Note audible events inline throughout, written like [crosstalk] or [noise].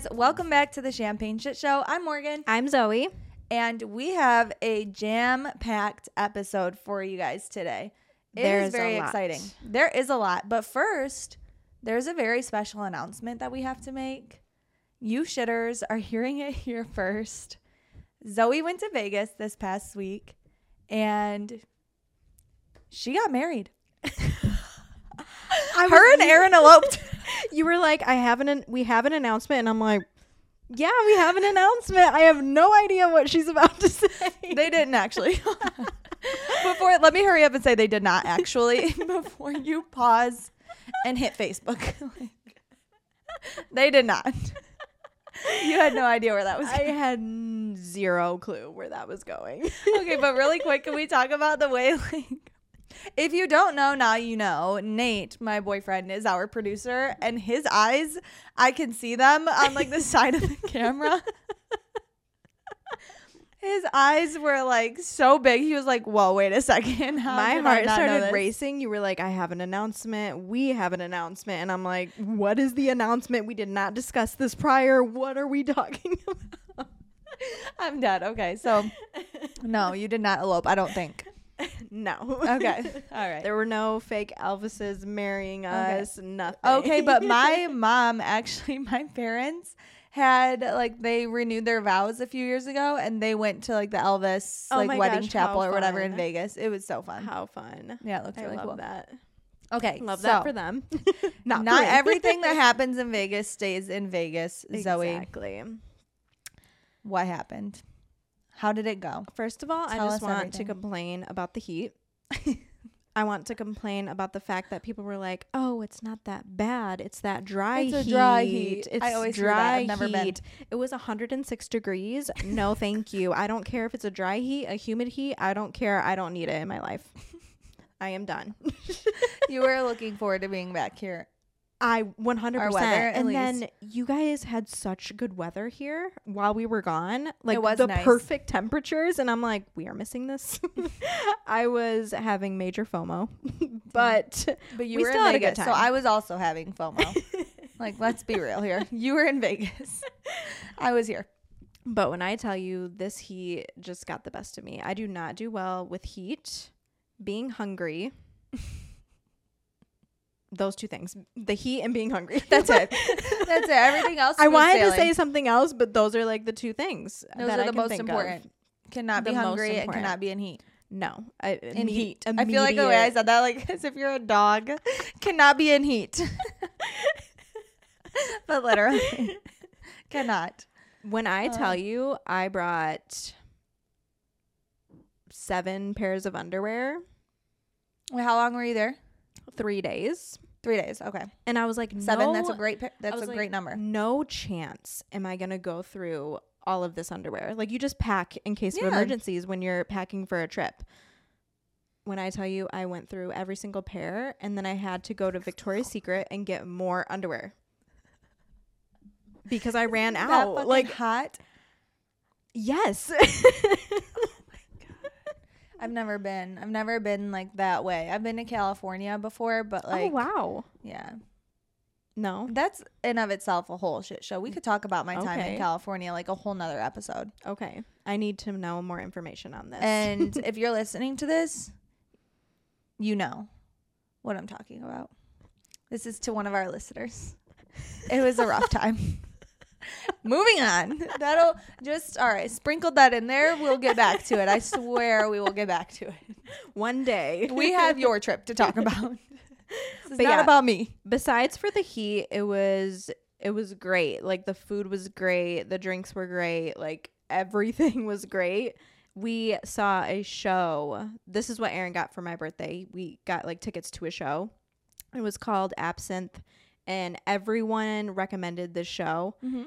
Guys, welcome back to the Champagne Shit Show. I'm Morgan, I'm Zoe. and we have a jam-packed episode for you guys today. It is There's a very exciting. There is a lot, but first, there's a very special announcement that we have to make. You shitters are hearing it here first. Zoe went to Vegas this past week, and she got married. [laughs] I Her and Aaron eloped. [laughs] You were like, I have an we have an announcement, and I'm like, yeah, we have an announcement. I have no idea what she's about to say. They didn't actually. [laughs] Before, let me hurry up and say they did not actually. [laughs] Before you pause and hit Facebook, Like, they did not. You had no idea where that was. I had zero clue where that was going. okay, but really quick, can we talk about the way like? If you don't know, now you know. Nate, my boyfriend, is our producer, and his eyes, I can see them on like the [laughs] side of the camera. His eyes were like so big. He was like, "Whoa, wait a second. How My heart started racing. You were like, I have an announcement. We have an announcement, and I'm like, what is the announcement? We did not discuss this prior. What are we [laughs] talking about? I'm dead. Okay, so no, you did not elope. I don't think. [laughs] No. Okay, [laughs] all right. There were no fake Elvises marrying Okay. us. Nothing. Okay, but my [laughs] mom actually, my parents had like they renewed their vows a few years ago, and they went to like the Elvis Oh like wedding gosh, chapel or whatever in. Vegas. It was so fun. how fun. Yeah, it looked I really love cool. that. Okay, Love so that for them. Not, not, everything that happens in Vegas stays in Vegas. Zoe, Exactly. what happened? How did it go? First of all, Tell I just want everything. to complain about the heat. [laughs] I want to complain about the fact that people were like, "Oh, it's not that bad. It's that dry heat. It's a dry heat. It's I always dry I've never been. heat. It was 106 degrees. No, thank you. I don't care if it's a dry heat, a humid heat. I don't care. I don't need it in my life. [laughs] I am done. [laughs] You were looking forward to being back here. I 100%. Our weather, at and then you guys had such good weather here while we were gone. Like it was the nice. perfect temperatures. And I'm like, we are missing this. [laughs] I was having major FOMO, [laughs] but But you We were still in had a good Vegas, so. I was also having FOMO. [laughs] like, let's be real here. You were in Vegas. I was here. but when I tell you this heat just got the best of me, I do not do well with heat, being hungry. Those two things, the heat and being hungry. [laughs] That's it. That's it. Everything else. I wanted to say something else, but those are like the two things those that are the most think of. important. Cannot be The most hungry and cannot be in heat. No, I, In imme- heat. I feel like the way I said that, like [laughs] as if you're a dog, [laughs] cannot be in heat. but literally, cannot. When I Uh. tell you, I brought seven pairs of underwear, Wait, how long were you there? Three days, Three days. Okay, and I was like, seven. No, that's a great. That's a like, great number. No chance am I gonna go through all of this underwear. Like you just pack in case Yeah. of emergencies when you're packing for a trip. When I tell you, I went through every single pair, and then I had to go to Victoria's [laughs] Secret and get more underwear because I ran out. Like hot. yes. [laughs] [laughs] I've never been. I've never been like that way. I've been to California before, but oh, like, oh wow. yeah, No. that's in of itself a whole shit show. We could talk about my time in California like a whole nother episode. Okay. I need to know more information on this. And [laughs] if you're listening to this, you know what I'm talking about. This is to one of our listeners. It was a rough time. [laughs] Moving on. [laughs] That'll just all right. Sprinkled that in there. We'll get back to it. I swear we will get back to it. one day We have your trip to talk about. [laughs] But not yeah. about me. besides for the heat, it was it was great. Like the food was great, the drinks were great, like everything [laughs] was great. We saw a show. This is what Aaron got for my birthday. We got like tickets to a show. It was called Absinthe and everyone recommended this show. Mm-hmm.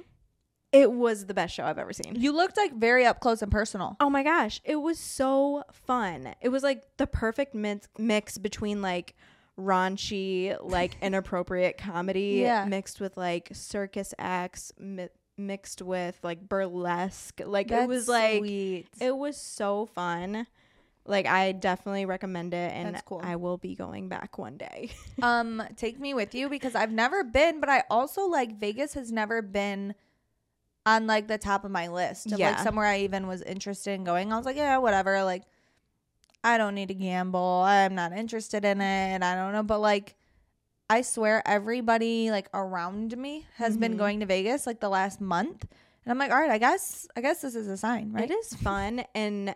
It was the best show I've ever seen. You looked like very up close and personal. Oh my gosh, it was so fun. It was like the perfect mix, mix between like raunchy, like [laughs] inappropriate comedy Yeah. mixed with like circus acts mi- mixed with like burlesque. Like it was like sweet. it was so fun. Like I definitely recommend it and That's cool. I will be going back one day. [laughs] Um, take me with you because I've never been, but I also like Vegas has never been on like the top of my list of like Yeah. somewhere I even was interested in going. I was like, yeah, whatever. Like, I don't need to gamble. I'm not interested in it. I don't know, but like, I swear everybody like around me has been Mhm. going to Vegas like the last month, and I'm like, all right, I guess, I guess this is a sign, right? It is fun and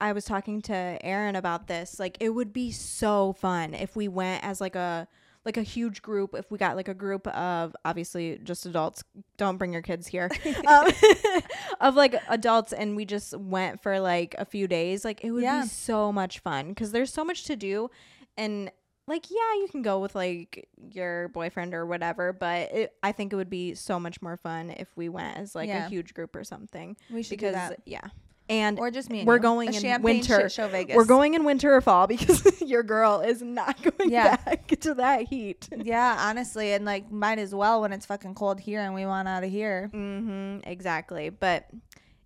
I was talking to Aaron about this. Like it would be so fun if we went as like a like a huge group. If we got like a group of obviously just adults, don't bring your kids here. [laughs] um, [laughs] of like adults, and we just went for like a few days. Like it would Yeah. be so much fun because there's so much to do, and like yeah, you can go with like your boyfriend or whatever. But it, I think it would be so much more fun if we went as like Yeah. a huge group or something We should because do that. yeah. And Or just me. And we're you. going a in winter. show Vegas. we're going in winter or fall [laughs] because your girl is not going Yeah. back to that heat. Yeah, honestly, and like might as well when it's fucking cold here and we want out of here. Mm-hmm, exactly. But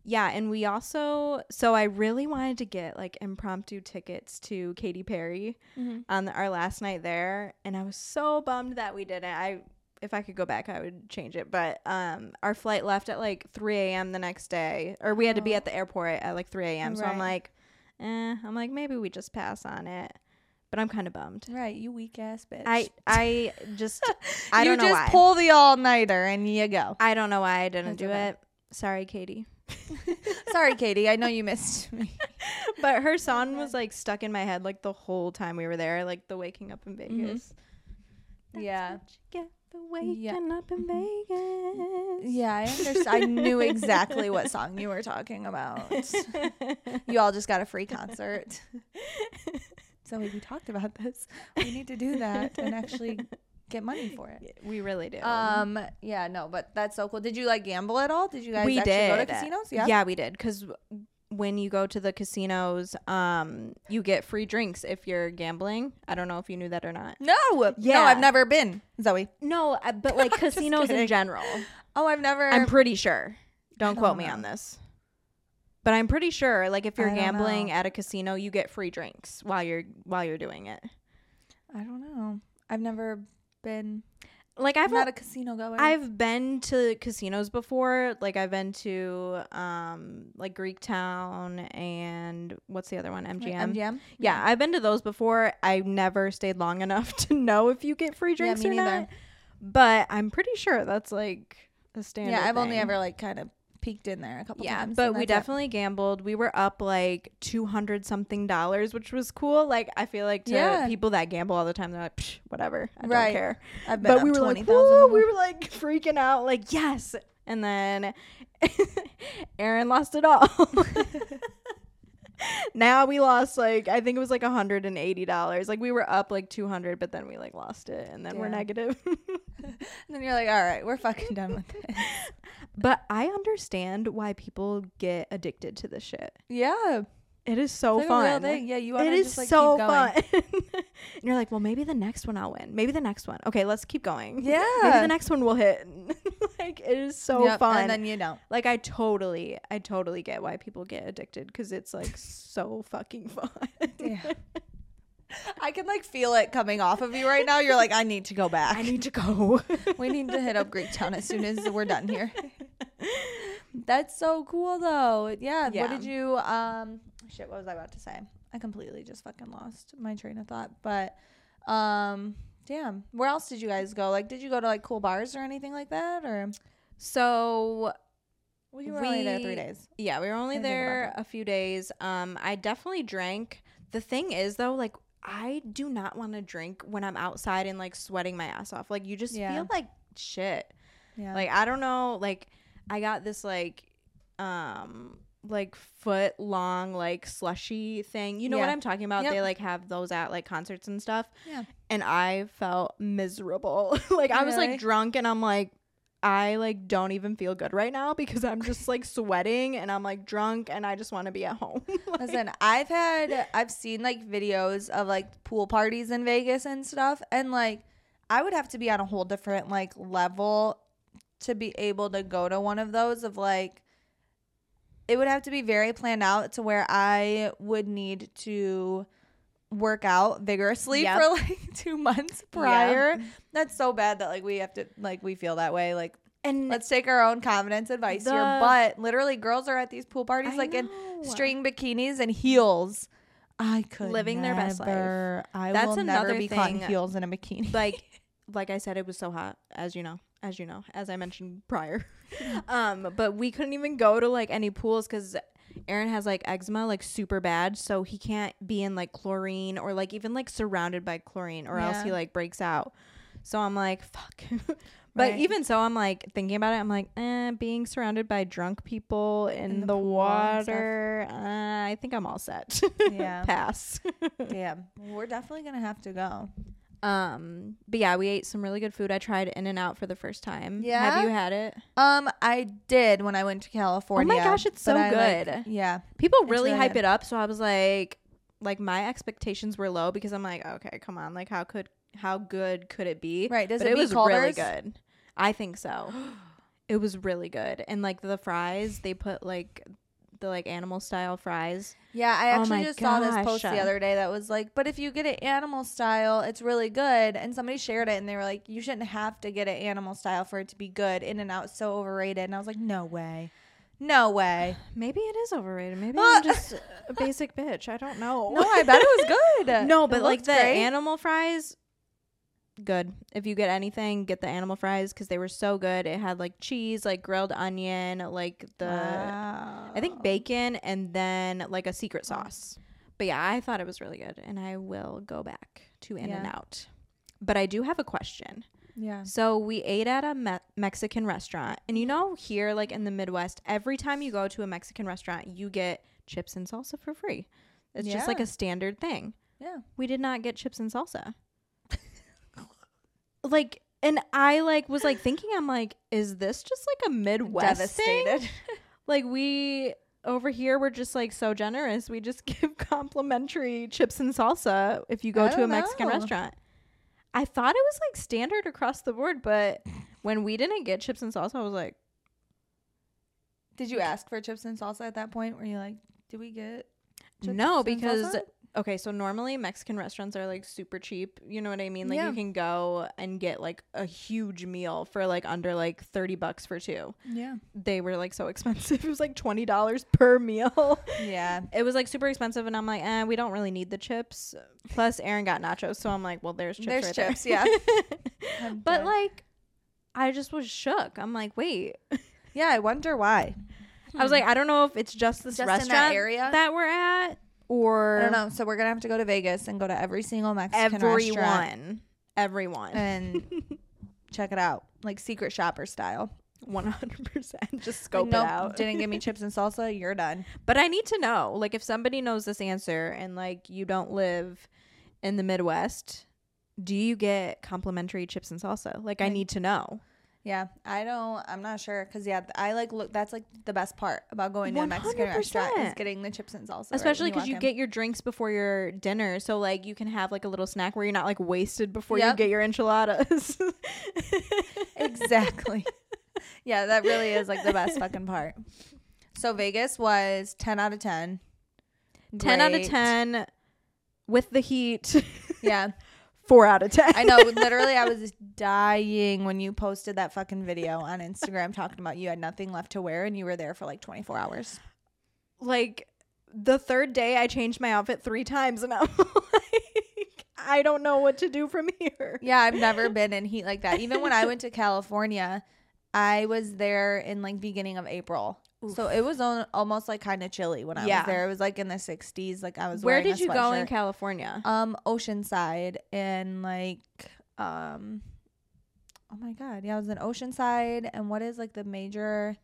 yeah, and we also so I really wanted to get like impromptu tickets to Katy Perry Mhm. on our last night there, and I was so bummed that we didn't. I if I could go back, I would change it. But um, our flight left at like 3 a.m. the next day, or we had to be Oh. at the airport at like 3 a.m. So I'm Right. like, eh, I'm like maybe we just pass on it. But I'm kind of bummed. Right, you weak ass bitch. I I [laughs] just I you don't know just why. pull the all nighter and you go. I don't know why I didn't That's do okay. it. Sorry, Katy. [laughs] Sorry, Katy. I know you missed me. [laughs] But her song was like stuck in my head like the whole time we were there, like the waking up in Mm-hmm. Vegas. That's Yeah. what you get for waking Yeah. up in Vegas. Yeah, I understand. I knew exactly what song you were talking about. You all just got a free concert. [laughs] So we talked about this. We need to do that and actually get money for it. we really do. Um. Yeah. No. But that's so cool. Did you like gamble at all? Did you guys we actually did go to casinos? Yeah. yeah, we did because when you go to the casinos, um, you get free drinks if you're gambling. I don't know if you knew that or not. No. No. Yeah. I've never been. Zoe. No, uh, but like [laughs] casinos in general. Oh, I've never. I'm pretty sure. Don't, don't quote me on this. But I'm pretty sure like if you're gambling know. at a casino, you get free drinks while you're while you're doing it. I don't know. I've never been. Like I've not a casino goer. I've been to casinos before. Like I've been to um like Greek Town and what's the other one? MGM. MGM. Yeah, I've been to those before. I never stayed long enough [laughs] to know if you get free Yeah, drinks me or neither. not. But I'm pretty sure that's like a standard. Yeah, I've only ever like kind of peeked in there a couple yeah, times. but we that's it. definitely gambled. We were up like two hundred something dollars, which was cool. Like I feel like to Yeah. people that gamble all the time, they're like, Psh, whatever, I Right. don't care. I've been But we were like, 20,000 "Woo," we were like freaking out, like yes. And then [laughs] Aaron lost it all. [laughs] now we lost like I think it was like hundred and eighty dollars. Like we were up like two hundred, but then we like lost it, and then we're negative. [laughs] And then you're like, all right, we're fucking done with it. but I understand why people get addicted to this shit. yeah, It is so like fun. a real thing. Yeah, you want to just like so keep going. fun. [laughs] and you're like, well, maybe the next one I'll win. Maybe the next one. Okay, let's keep going. Yeah. [laughs] Maybe the next one will hit. [laughs] like it is so Yep, fun. and then you don't. like I totally, I totally get why people get addicted because it's like so fucking fun. Yeah. I can like feel it coming off of you right now. You're like, I need to go back. I need to go. we need to hit up Greek Town as soon as we're done here. That's so cool though. Yeah. Yeah. What did you um shit, what was I about to say? I completely just fucking lost my train of thought. But um damn. Where else did you guys go? Like did you go to like cool bars or anything like that? Or so well, you were only there three days. Yeah, we were only Didn't think about there a few days. Um, I definitely drank. The thing is, though, like I do not want to drink when I'm outside and like sweating my ass off. Like you just Yeah. feel like shit. Yeah. Like I don't know. Like I got this like um like foot long like slushy thing. You know what I'm talking about? Yep. They like have those at like concerts and stuff. Yeah. And I felt miserable. [laughs] like I was Really? like drunk and I'm like I like don't even feel good right now because I'm just like [laughs] sweating and I'm like drunk and I just want to be at home. [laughs] Like, Listen, I've had I've seen like videos of like pool parties in Vegas and stuff and like I would have to be on a whole different like level to be able to go to one of those of like it would have to be very planned out to where I would need to work out vigorously Yep. for [laughs] like two months prior. That's so bad that like we have to like we feel that way. Like And let's take our own confidence advice here. But literally, girls are at these pool parties I like in string bikinis and heels. I could Living their best life. never- I That's will never another be caught in thing, heels in a bikini. like [laughs] like I said, it was so hot, as you know, as you know, as I mentioned prior. [laughs] um, but we couldn't even go to like any pools because Aaron has like eczema, like super bad, so he can't be in like chlorine or like even like surrounded by chlorine, or else he like breaks out. So I'm like, fuck. [laughs] but Right. even so, I'm like thinking about it. I'm like, eh, being surrounded by drunk people in, In the the, pool and stuff. water. Uh, I think I'm all set. [laughs] Yeah. Pass. Damn, we're definitely gonna have to go. Um, but yeah, we ate some really good food. I tried In and Out for the first time. Yeah? Have you had it? Um, I did when I went to California. Oh my gosh, it's so I, like- good. yeah, People really really hype good. it up, so I was like like my expectations were low because I'm like, okay, come on, like how could how good could it be? right. Does but it, it, was really good. I think so. [gasps] it was really good. And like the fries, they put like the like animal style fries. Yeah, I Oh actually my just saw this post the other day that was like, but if you get it animal style, it's really good. And somebody shared it and they were like, you shouldn't have to get it animal style for it to be good. In and out so overrated. And I was like, no way. No way. [sighs] Maybe it is overrated. Maybe. [laughs] I'm just a basic bitch. I don't know. No, I bet it was good. [laughs] no, but like the great. animal fries, good. If you get anything, get the animal fries because they were so good. It had like cheese, like grilled onion, like the I think bacon, and then like a secret sauce. But yeah, I thought it was really good, and I will go back to In and Out. But I do have a question. Yeah. So we ate at a me- Mexican restaurant, and you know here, like in the Midwest, every time you go to a Mexican restaurant, you get chips and salsa for free. It's just like a standard thing. Yeah. We did not get chips and salsa. Like, and I like was like thinking, I'm like, is this just like a Midwest thing? Devastated. [laughs] Like we over here, we're just like so generous. We just [laughs] give complimentary chips and salsa if you go to a don't Mexican know. restaurant. I thought it was like standard across the board, but when we didn't get chips and salsa, I was like, Did you ask for chips and salsa at that point? Were you like, did we get no, because salsa? Okay, so normally Mexican restaurants are like super cheap. You know what I mean? Like Yeah. you can go and get like a huge meal for like under like 30 bucks for two. Yeah. They were like so [laughs] expensive. It was like $20 per meal. Yeah. [laughs] it was like super expensive and I'm like, eh, we don't really need the chips. Plus Aaron got nachos, so I'm like, well, there's chips There's right chips, there. [laughs] I'm but like I just was shook. I'm like, wait. yeah, I wonder why. I was like, I don't know if it's just this Just in that restaurant area? that we're at or I don't know. So we're gonna have to go to Vegas and go to every single Mexican restaurant everyone. Everyone. and [laughs] check it out, like secret shopper style. 100% [laughs] just Like, scope nope, it out. Didn't give me [laughs] chips and salsa. You're done. But I need to know, like, if somebody knows this answer and like you don't live in the Midwest, do you get complimentary chips and salsa? Like, I need to know. Yeah, I don't. I'm not sure because yeah, I like look. That's like the best part about going to a Mexican restaurant is getting the chips and salsa. Especially because you walk get your drinks before your dinner, so like you can have like a little snack where you're not like wasted before you get your enchiladas. [laughs] exactly. yeah, that really is like the best fucking part. So Vegas was 10 out of 10. 10 out of 10 with the heat. Yeah. [laughs] 4 out of 10. I know. Literally, I was dying when you posted that fucking video on Instagram talking about you had nothing left to wear and you were there for like 24 hours. like the third day I changed my outfit 3 times and I'm [laughs] like I don't know what to do from here. Yeah, I've never been in heat like that. Even when I went to California, I was there in like beginning of April. So it was on, almost like kind of chilly when I Yeah. was there. It was like in the 60s. Like I was Where did you go in. California? Um, Oceanside and like um, oh my god, yeah, I was in Oceanside and what is like the major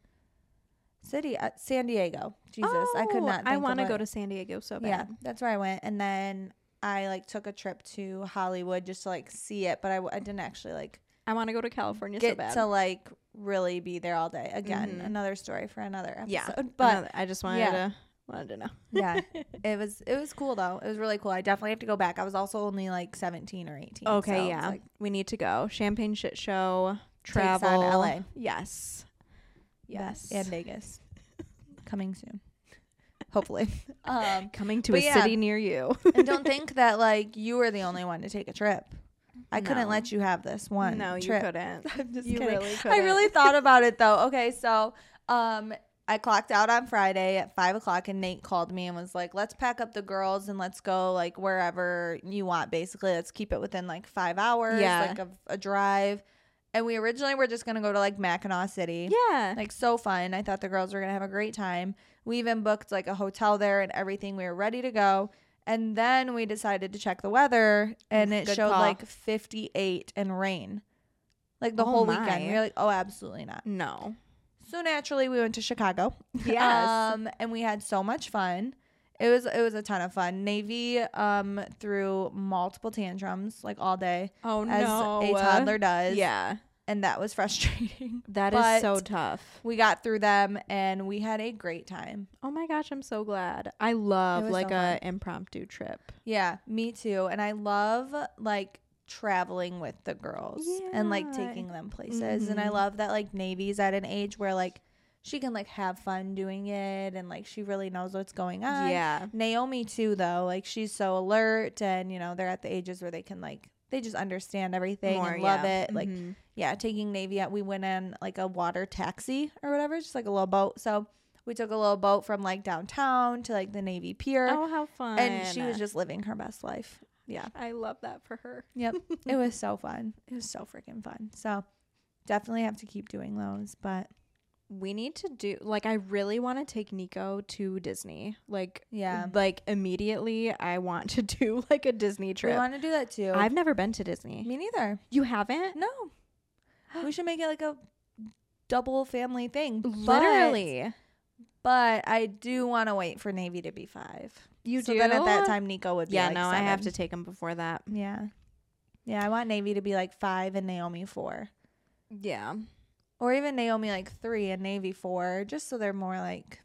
city? Uh, San Diego. Jesus, I could Oh, not. I want to go to San Diego so bad. Yeah, that's where I went, and then I like took a trip to Hollywood just to like see it, but I, I didn't actually like I want to go to California so get bad. to like really be there all day. Again, Mhm. another story for another episode. yeah, but Another- I just wanted yeah. to wanted to know. yeah, [laughs] it was it was cool though. It was really cool. I definitely have to go back. I was also only like seventeen or eighteen. Okay, so yeah, like, we need to go. Champagne shit show, Takes on travel, LA. Yes, yes, and Vegas. [laughs] coming soon. Hopefully. [laughs] Um, Coming to a yeah. city near you. and don't think that like you were the only one to take a trip. I couldn't let you have this one no, you trip. couldn't. [laughs] I'm just You kidding. really I really thought about it though. [laughs] Okay, so um I clocked out on Friday at five o'clock and Nate called me and was like, Let's pack up the girls and let's go like wherever you want, basically. Let's keep it within like five hours, Yeah. like of a drive. And we originally were just gonna go to like Mackinaw City. Yeah. Like so fun. I thought the girls were gonna have a great time. We even booked like a hotel there and everything. We were ready to go. And then we decided to check the weather and it good showed call. like 58 and rain. Like the Oh whole my. weekend. We were like, oh, absolutely not. no. So naturally we went to Chicago. Yes. um, and we had so much fun. It was it was a ton of fun. Navy um threw multiple tantrums like all day oh as no. a toddler does. Yeah. And that was [laughs] frustrating. That is so tough. We got through them and we had a great time. Oh my gosh, I'm so glad. I love like so a impromptu trip. Yeah, me too. And I love like traveling with the girls and like taking them places. And I Mhm. love that like Navy's at an age where like she can like have fun doing it and like she really knows what's going on. yeah. Naomi too though. Like she's so alert and you know, they're at the ages where they can like they just understand everything and love yeah. it. Like Mhm. yeah, taking Navy out, we went in like a water taxi or whatever, just like a little boat. So we took a little boat from like downtown to like the Navy Pier. Oh, how fun. and she was just living her best life. Yeah. I love that for her. Yep. [laughs] it was so fun. It was so freaking fun. So definitely have to keep doing those. But We need to do like I really want to take Nico to Disney. Like Yeah. Like immediately I want to [laughs] do like a Disney trip. we want to do that too. I've never been to Disney. Me neither. You haven't? No. [gasps] we should make it like a double family thing. Literally. But, I do want to wait for Navy to be five. You so do? then at that time Nico would be Yeah, like no, I have to take him before that. Yeah. Yeah, I want Navy to be like five and Naomi four. Yeah. Or even Naomi like three and Navy four, just so they're more like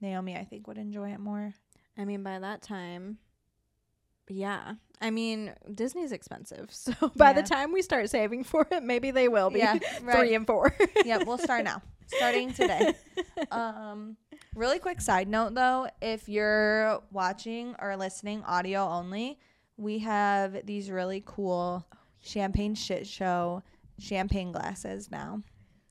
Naomi, I think, would enjoy it more. I mean, by that time, yeah. I mean, Disney's expensive. [laughs] So by the time we start saving for it, maybe they will be Yeah, [laughs] three and four. yeah, we'll start now. Starting today. [laughs] Um, really quick side note though, if you're watching or listening audio only, we have these really cool champagne shit show champagne glasses now.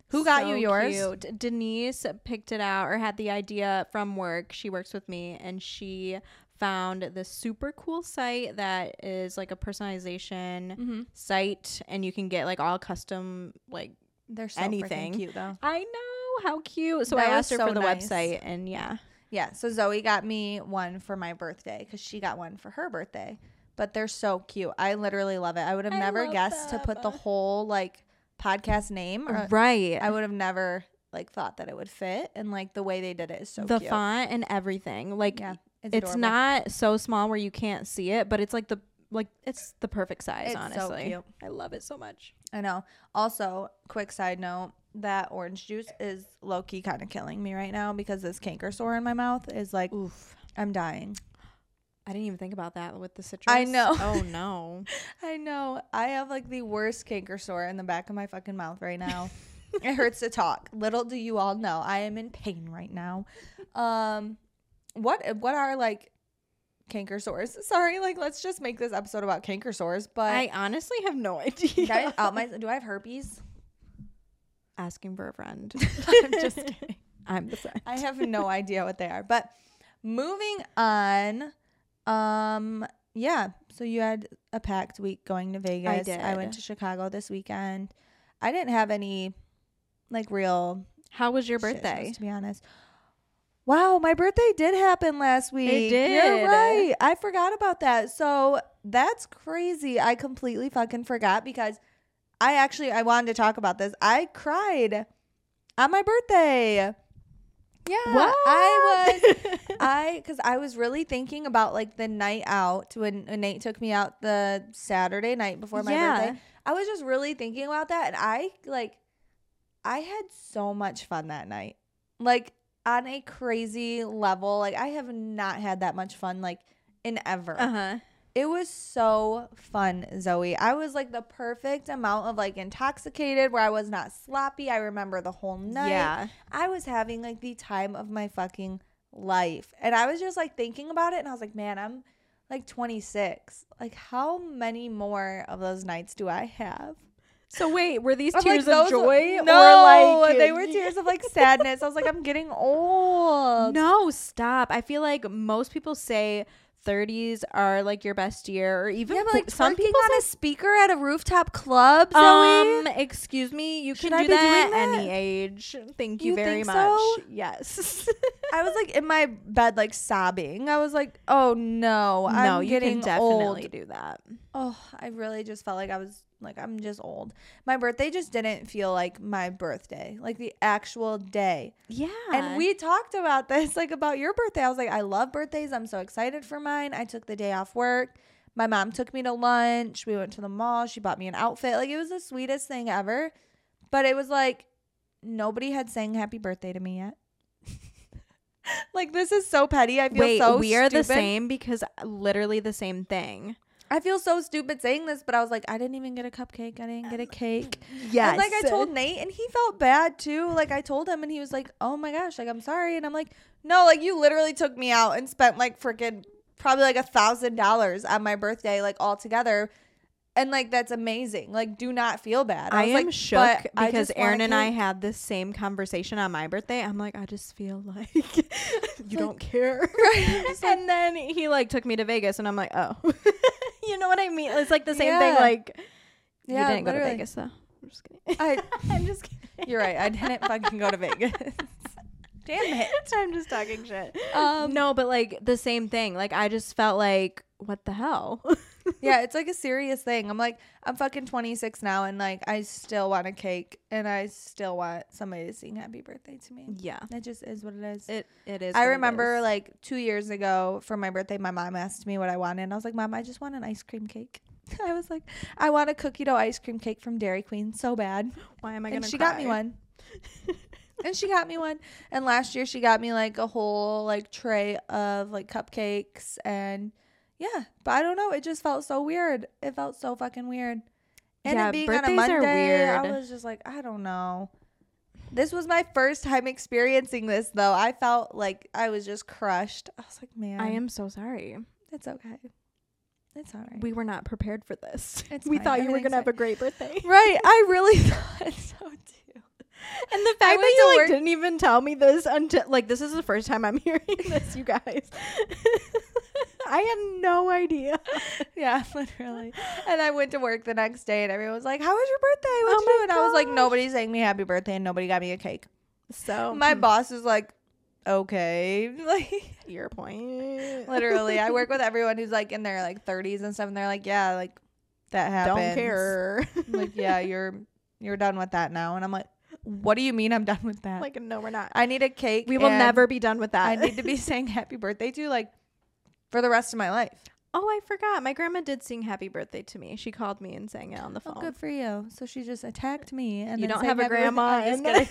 Who got you yours? cute. Denise picked it out or had the idea from work. She works with me and she found this super cool site that is like a personalization Mm-hmm. site and you can get like all custom like They're so Anything. cute though. I know how cute. So That I asked her so for the nice. website and yeah. Yeah, so Zoe got me one for my birthday because she got one for her birthday. But they're so cute. I literally love it. I would have I never guessed to put the whole like podcast name. Or right. I would have never like thought that it would fit, and like the way they did it is so the cute. font and everything. Like yeah, it's, adorable. not so small where you can't see it, but it's like the like it's the perfect size. It's so honestly, cute. I love it so much. I know. Also, quick side note: that orange juice is low key kind of killing me right now because this canker sore in my mouth is like Oof. I'm dying. I didn't even think about that with the citrus. I know. Oh [laughs] no. I know. I have like the worst canker sore in the back of my fucking mouth right now. [laughs] it hurts to talk. Little do you all know, I am in pain right now. Um, what what are like canker sores? Sorry, like let's just make this episode about canker sores. But I honestly have no idea. I out my do I have herpes? Asking for a friend. [laughs] I'm just kidding. I'm the friend. I have no idea what they are. But moving on, um, yeah. So you had a packed week going to Vegas. I did. I went to Chicago this weekend. I didn't have any like real How was your shit birthday? to be honest. Wow, my birthday did happen last week. did. You're right. I forgot about that. So that's crazy. I completely fucking forgot because I actually I wanted to talk about this. I cried on my birthday. Yeah, I was [laughs] I because I was really thinking about like the night out when, when Nate took me out the Saturday night before my Yeah. birthday. I was just really thinking about that, and I like I had so much fun that night, like on a crazy level. Like I have not had that much fun like in ever. Uh huh. It was so fun, Zoe. I was like the perfect amount of like intoxicated where I was not sloppy. I remember the whole night. Yeah. I was having like the time of my fucking life. And I was just like thinking about it and I was like, man, I'm like 26. Like, how many more of those nights do I have? So wait, were these I'm tears like, of those- joy No, or like they were tears of like sadness. I was like, I'm getting old. [laughs] No, stop. I feel like most people say 30s are like your best year or even Yeah, but like some people on a speaker at a rooftop club, Zoe. um excuse me, you Should can I do that at that? any age. Thank you, You very much. so? Yes. [laughs] I was like in my bed, like sobbing. I was like, oh no, I'm no, you getting can definitely old. do that. Oh, I really just felt like I was like I'm just old. My birthday just didn't feel like my birthday, like the actual day. Yeah. And we talked about [laughs] this, like about your birthday. I was like, I love birthdays. I'm so excited for mine. I took the day off work. My mom took me to lunch. We went to the mall. She bought me an outfit. Like it was the sweetest thing ever. But it was like nobody had sang happy birthday to me yet. [laughs] like this is so petty. I feel Wait, so we are the same because literally the same thing. I feel so stupid saying this, but I was like, I didn't even get a cupcake. I didn't get a cake. Yes. And like I told Nate and he felt bad too. Like I told him and he was like, "Oh my gosh, like I'm sorry." And I'm like, "No, like you literally took me out and spent like freaking probably like a thousand dollars on my birthday, like all together." And like that's amazing. Like do not feel bad. I, was am like, shook because just want a Aaron and I had this same conversation on my birthday. I'm like, I just feel [laughs] like [laughs] you don't care. [laughs] Right. and then he like took me to Vegas and I'm like, oh. [laughs] you know what I mean? It's like the same thing like Yeah, you didn't go to. Vegas though. I'm just kidding. I, [laughs] I'm just kidding. you're right. I didn't fucking go to Vegas. [laughs] Damn it. I'm just talking shit. Um, no, but like the same thing. Like I just felt like, what the hell? Yeah, it's like a serious thing. I'm like, I'm fucking 26 now, and like, I still want a cake, and I still want somebody to sing happy birthday to me. yeah. It just is what it is. It it is. I remember is. like two years ago for my birthday, my mom asked me what I wanted, and I was like, Mom, I just want an ice cream cake. [laughs] I was like, I want a cookie dough ice cream cake from Dairy Queen so bad, why am I gonna and she got me one. [laughs] and she got me one. And last year she got me like a whole like tray of like cupcakes and yeah. But I don't know. It just felt so weird. It felt so fucking weird. And Yeah, it being on a Monday, I was just like, I don't know. This was my first time experiencing this though. I felt like I was just crushed. I was like, man, I am so sorry. It's okay. It's all right. We were not prepared for this. [laughs] It's we fine. thought you were gonna have a great birthday. right. [laughs] I really [laughs] thought so too. And the fact went that you like didn't even tell me this until like this is the first time I'm hearing this, you guys. I had no idea. [laughs] [laughs] Yeah, literally. And I went to work the next day and everyone was like, How was your birthday? What'd Oh you? And I was like. Nobody sang me happy birthday and nobody got me a cake. So My hmm. boss was like, Okay. [laughs] Like your point. literally. I work with everyone who's like in their like thirties and stuff and they're like, Yeah, like that happens. Don't care. Like, yeah, you're you're done with that now. And I'm like, What do you mean I'm done with that? like no, we're not. I need a cake. We will never be done with that. I need to be saying happy birthday to like for the rest of my life. Oh, I forgot. My grandma did sing happy birthday to me. She called me and sang it on the oh, phone. Oh, good for you. So she just attacked me and you don't have a grandma and [laughs]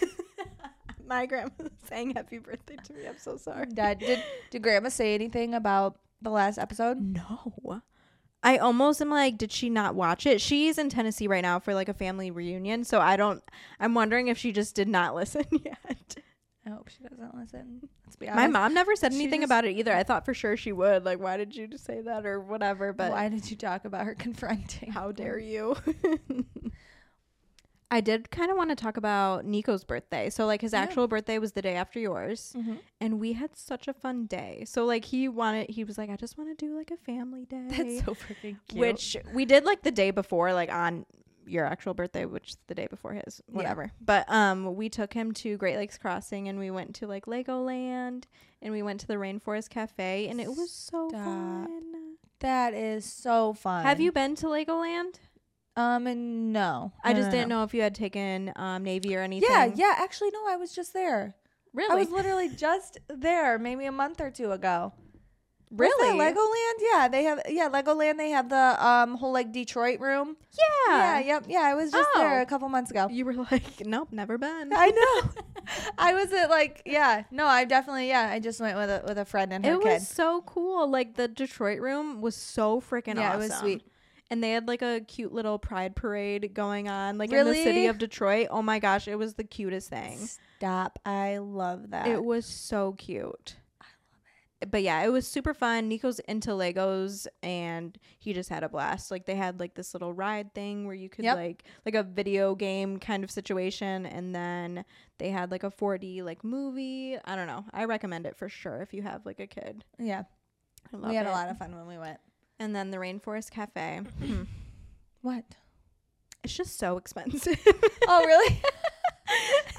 my grandma [laughs] sang happy birthday to me. I'm so sorry. Dad, did did Grandma say anything about the last episode? No. I almost am like, did she not watch it? She's in Tennessee right now for like a family reunion, so I don't. I'm wondering if she just did not [laughs] listen yet. I hope she doesn't listen. Let's be honest. My mom never said anything just- about it either. I thought for sure she would. Like, why did you just say that or whatever? But why did you talk about her [laughs] confronting? how dare you? [laughs] I did kind of want to talk about Nico's birthday. So, like, his Yeah. actual birthday was the day after yours. Mhm. and we had such a fun day. So like he wanted he was like I just want to do like a family day. That's so freaking cute. which we did like the day before like on your actual birthday which is the day before his Yeah. whatever. But um we took him to Great Lakes Crossing and we went to like Legoland and we went to the Rainforest Cafe and it was so Stop. fun. that is so fun. Have you been to Legoland? Um, and no, I No, just no, didn't no. know if you had taken um Navy or anything. Yeah, yeah. Actually, no. I was just there. Really? I was literally just there, maybe a month or two ago. Really? Legoland? Yeah, they have. Yeah, Legoland. They have the um whole like Detroit room. Yeah. Yeah. Yep. Yeah. I was just Oh. there a couple months ago. You were like, [laughs] nope, never been. I know. [laughs] I was at like yeah. No, I definitely yeah. I just went with a with a friend and her it kid. was so cool. Like the Detroit room was so freaking awesome. Yeah, awesome. it was sweet. And they had like a cute little pride parade going on, like in the city of Detroit. Oh my gosh, it was the cutest thing. Stop. I love that. It was so cute. I love it. But yeah, it was super fun. Nico's into Legos and he just had a blast. Like they had like this little ride thing where you could Yep. like like a video game kind of situation and then they had like a 4D like movie. I don't know. I recommend it for sure if you have like a kid. yeah. We had it. a lot of fun when we went. And then the Rainforest Cafe. [clears throat] What? it's just so expensive. Oh really? [laughs]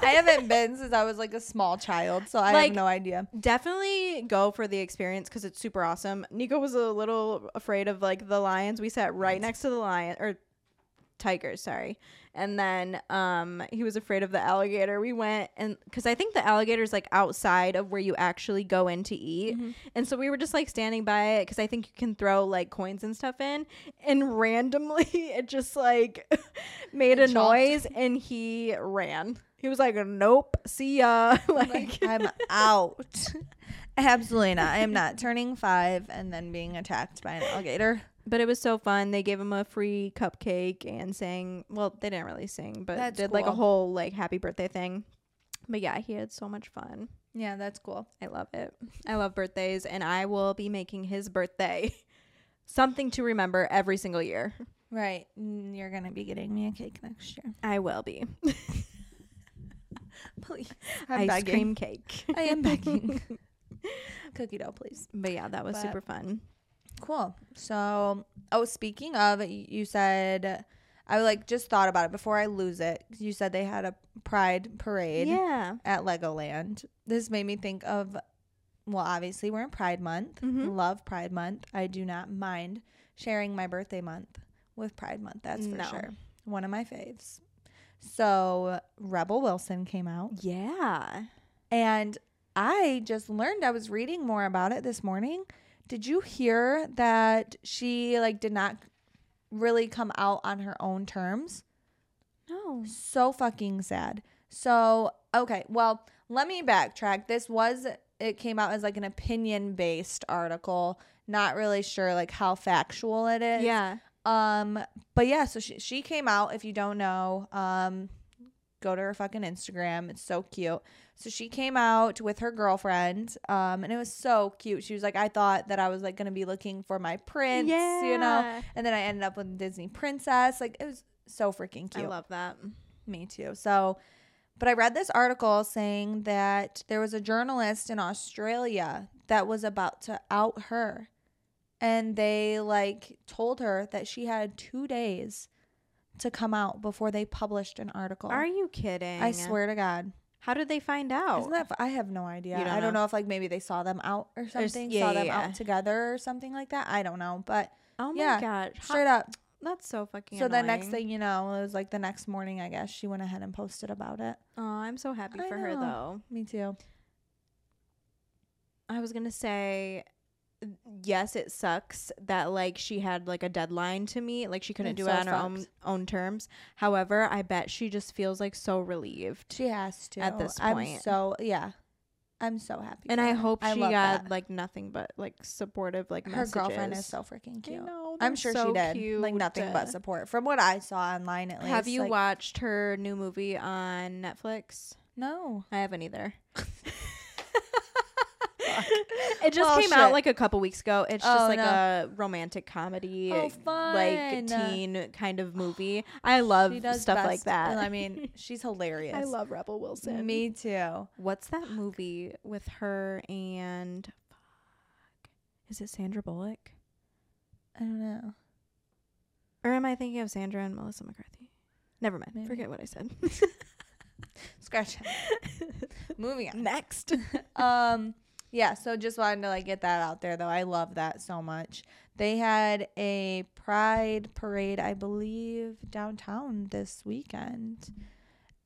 I haven't been since I was like a small child, so I Like- have no idea. Definitely go for the experience because it's super awesome. Nico was a little afraid of like the lions. We sat right next to the lion or tigers, sorry. And then um he was afraid of the alligator. We went and because I think the alligator's like outside of where you actually go in to eat. Mhm. And so we were just like standing by it because I think you can throw like coins and stuff in. And randomly [laughs] it just like [laughs] made It a noise and he ran. He was like, Nope, see ya. [laughs] like Like, I'm out. [laughs] Absolutely not. I am not turning five and then being attacked by an alligator. But it was so fun. They gave him a free cupcake and sang. Well, they didn't really sing, but That's did like a whole like happy birthday thing. But yeah, he had so much fun. Yeah, that's cool. I love it. I love birthdays, and I will be making his birthday [laughs] something to remember every single year. Right. You're gonna be getting me a cake next year. I will be [laughs] Please. I'm ice begging. cream cake. I am [laughs] begging. [laughs] Cookie dough, please. But yeah, that was But- super fun. Cool. So, oh, speaking of, you said I like just thought about it before I lose it. You said they had a pride parade Yeah. at Legoland. This made me think of well, obviously we're in Pride Month. Mhm. Love Pride Month. I do not mind sharing my birthday month with Pride Month. That's for No. sure. One of my faves. So, Rebel Wilson came out Yeah. and I just learned I was reading more about it this morning. Did you hear that she like did not really come out on her own terms? No. So fucking sad. So, okay, well, let me backtrack. This was it came out as like an opinion based article. Not really sure like how factual it is. Yeah. Um, but yeah, so she she came out. If you don't know, um, go to her fucking Instagram. It's so cute. So she came out with her girlfriend, um, and it was so cute. She was like, I thought that I was like gonna be looking for my prince, you know, and then I ended up with Disney princess. Like it was so freaking cute. I love that. Me too. So, but I read this article saying that there was a journalist in Australia that was about to out her. And they like told her that she had two days to come out before they published an article. Are you kidding? I swear to God. How did they find out? Isn't that? fu- I have no idea. Don't I don't know? know if like maybe they saw them out or something. yeah, saw yeah, them yeah. out together or something like that. I don't know. But oh my yeah, gosh. How- straight up. That's so fucking So the next thing you know, it was like the next morning. I guess she went ahead and posted about it. Oh, I'm so happy I for her though. Me too. I was gonna say yes, it sucks that like she had like a deadline to meet, like she couldn't It's do so it on her own own terms. However, I bet she just feels like so relieved. She has to At this I'm point. so yeah, I'm so happy. And I her. hope she got that. like nothing but like supportive like her girlfriend is so freaking I cute. know, I'm sure so she did. Like nothing but support from what I saw online. At least. Have you like, watched her new movie on Netflix? No. I haven't either. [laughs] [laughs] it just Well, came out like a couple weeks ago. It's just Oh, like no. a romantic comedy, Oh, fun. like teen kind of movie. [gasps] I love She does stuff like that. I [laughs] mean, she's hilarious. I love Rebel Wilson. Me too. What's that movie with her and fuck, is it Sandra Bullock? I don't know. Or am I thinking of Sandra and Melissa McCarthy? Never mind. Maybe. Forget what I said. [laughs] Scratch. it. Moving on. Next. um yeah so just wanted to like get that out there though i love that so much they had a pride parade i believe downtown this weekend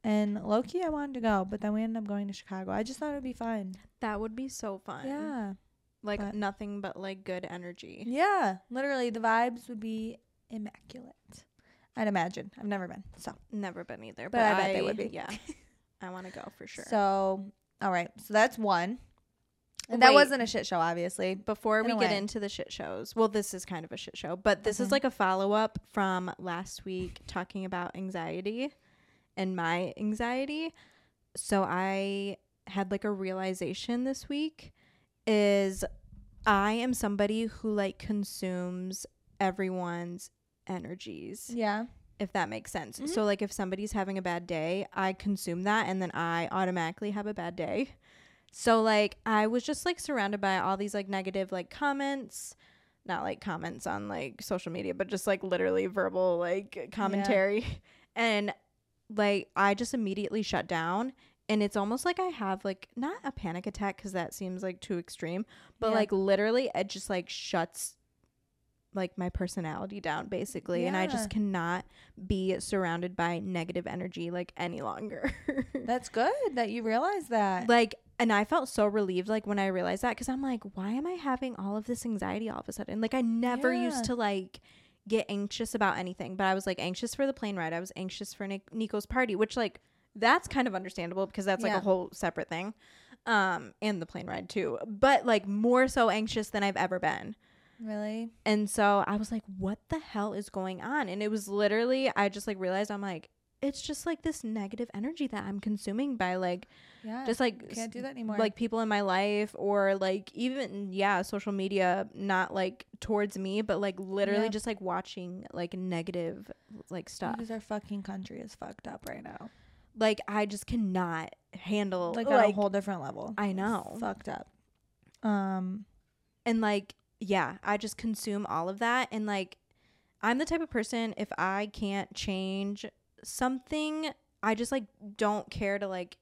and loki i wanted to go but then we ended up going to chicago i just thought it would be fun That would be so fun. yeah Like But- nothing but like good energy. Yeah, literally, the vibes would be immaculate. I'd imagine. I've never been, so Never been either, But but, I bet they would be. Yeah, [laughs] I want to go for sure. so all right. So that's one. And that Wait. wasn't a shit show, obviously. Before in we a get way. into the shit shows, well, this is kind of a shit show, but this is Okay. like a follow up from last week talking about anxiety and my anxiety. So I had like a realization this week is I am somebody who like consumes everyone's energies, Yeah. if that makes sense. Mhm. So like if somebody's having a bad day, I consume that and then I automatically have a bad day. So like I was just like surrounded by all these like negative like comments, not like comments on like social media, but just like literally verbal like commentary. [laughs] And like I just immediately shut down and it's almost like I have like not a panic attack cuz that seems like too extreme, but Yeah. like literally it just like shuts like my personality down basically and I just cannot be surrounded by negative energy like any longer. [laughs] That's good that you realize that. like and i felt so relieved like when i realized that because i'm like why am i having all of this anxiety all of a sudden like i never Yeah. used to like get anxious about anything but i was like anxious for the plane ride i was anxious for Nic- nico's party which like that's kind of understandable because that's like Yeah. a whole separate thing um and the plane ride too but like more so anxious than i've ever been really? and so i was like what the hell is going on and it was literally i just like realized i'm like it's just like this negative energy that i'm consuming by like Yeah. just like can't do that anymore. like people in my life or like even yeah social media not like towards me but like literally Yeah. just like watching like negative like stuff because our fucking country is fucked up right now. like i just cannot handle Like, like, on a whole different level. i know Fucked up. Um. and like yeah i just consume all of that and like i'm the type of person if i can't change something i just like don't care to like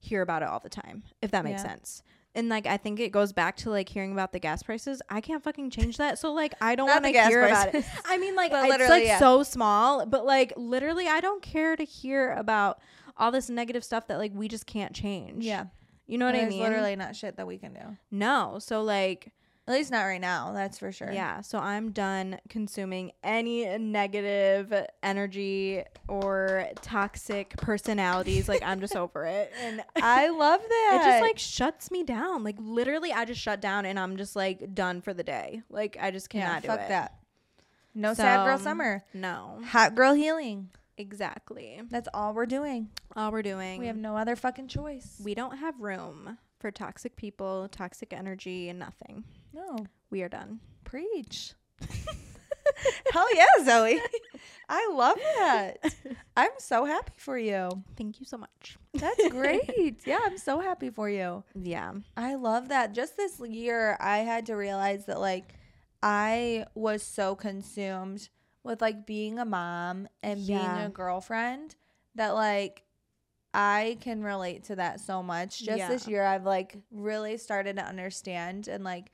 hear about it all the time if that makes Yeah. sense and like i think it goes back to like hearing about the gas prices i can't fucking change that so like i don't want to hear about it i mean like [laughs] it's like yeah. so small but like literally i don't care to hear about all this negative stuff that like we just can't change Yeah. you know what i mean Literally not shit that we can do. no so like At least not right now. That's for sure. yeah, so I'm done consuming any negative energy or toxic personalities. like I'm just over it. [laughs] And I love that. it just like shuts me down. Like literally I just shut down and I'm just like done for the day. Like I just yeah, cannot do it. fuck it. that. No sad girl summer. No. Hot girl healing. Exactly. That's all we're doing. All we're doing. We have no other fucking choice. we don't have room for toxic people, toxic energy and nothing. No. We are done. Preach. [laughs] Hell yeah, Zoe. I love that. [laughs] I'm so happy for you. Thank you so much. That's [laughs] great. yeah, I'm so happy for you. Yeah. I love that. Just this year, I had to realize that, like, I was so consumed with, like, being a mom and being a girlfriend that, like, I can relate to that so much. Just this year, I've, like, really started to understand and, like,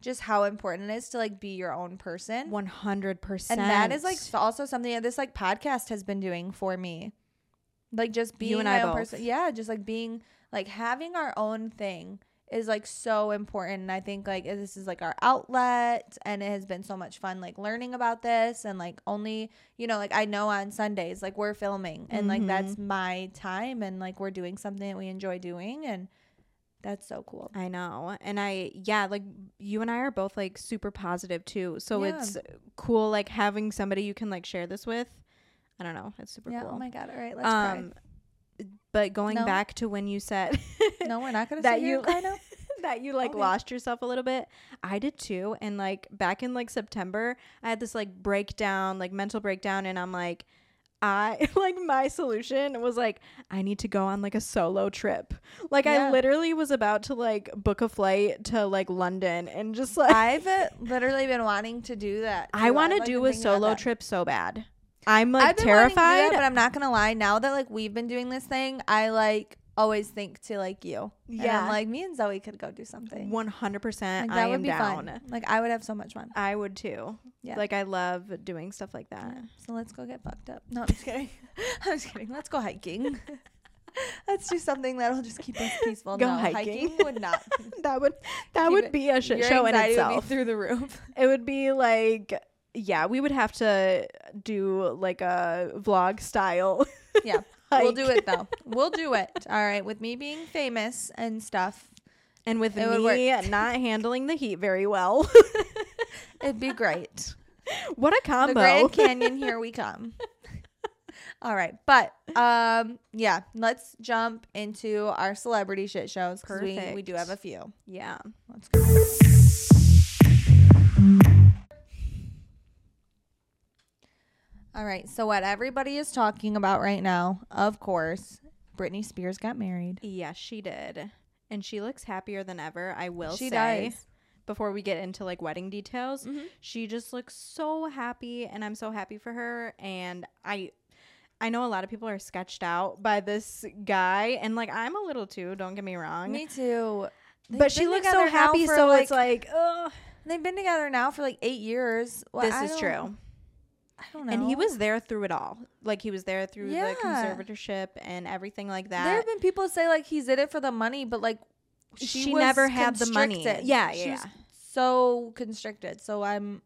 just how important it is to, like, be your own person. 100%. And that is, like, also something that this, like, podcast has been doing for me. Like, just being You and my I own both. person. Yeah, just, like, being, like, having our own thing is like so important and i think like this is like our outlet and it has been so much fun like learning about this and like only you know like i know on sundays like we're filming and like that's Mm-hmm. my time and like we're doing something that we enjoy doing and that's so cool I know. And I, yeah, like you and I are both like super positive too. So Yeah. it's cool, like having somebody you can like share this with. I don't know. It's super yeah cool. oh my god all right let's um, but going No. back to when you said [laughs] no we're not gonna that you cry now [laughs] that you like Okay. lost yourself a little bit. I did too. And like back in like September, I had this like breakdown, like mental breakdown, and I'm like, I [laughs] like my solution was like I need to go on like a solo trip. Like Yeah. I literally was about to like book a flight to like London and just like i've uh, [laughs] literally been wanting to do that I want to do a solo trip so bad. I'm like I've been wanting to do that, terrified. but I'm not gonna lie. Now that like we've been doing this thing, I like always think to like you. And Yeah. I'm like me and Zoe could go do something. One hundred percent. Like, that I would am be down. fun. Like I would have so much fun. I would too. Yeah. Like I love doing stuff like that. Yeah. So let's go get fucked up. No, I'm just [laughs] kidding. I'm just kidding. Let's go hiking. [laughs] Let's do something that'll just keep us peaceful. Go no, hiking. would not. [laughs] that would that would it- be a shit show in anxiety would be itself. through the roof. It would be like yeah, we would have to do like a vlog style. Yeah, we'll do it though. [laughs] We'll do it. All right, with me being famous and stuff, And with It me [laughs] not handling the heat very well. [laughs] it'd be great. what a The combo. Grand Canyon, here we come. All right, but um, yeah, let's jump into our celebrity shit shows. 'cause We, we do have a few. yeah. Let's go. All right, so what everybody is talking about right now, of course, Britney Spears got married. Yes, she did. And she looks happier than ever, I will She say. does. Before we get into like wedding details, Mhm. she just looks so happy and I'm so happy for her and I I know a lot of people are sketched out by this guy and like I'm a little too, don't get me wrong. Me too. They've but she looks so happy so it's like, ugh. they've been together now for like eight years. Well, this I is true. I don't know. And he was there through it all. Like he was there through Yeah. the conservatorship and everything like that. There have been people say like he's in it for the money, but like she, was never had the money. Yeah, She yeah. so constricted. So I'm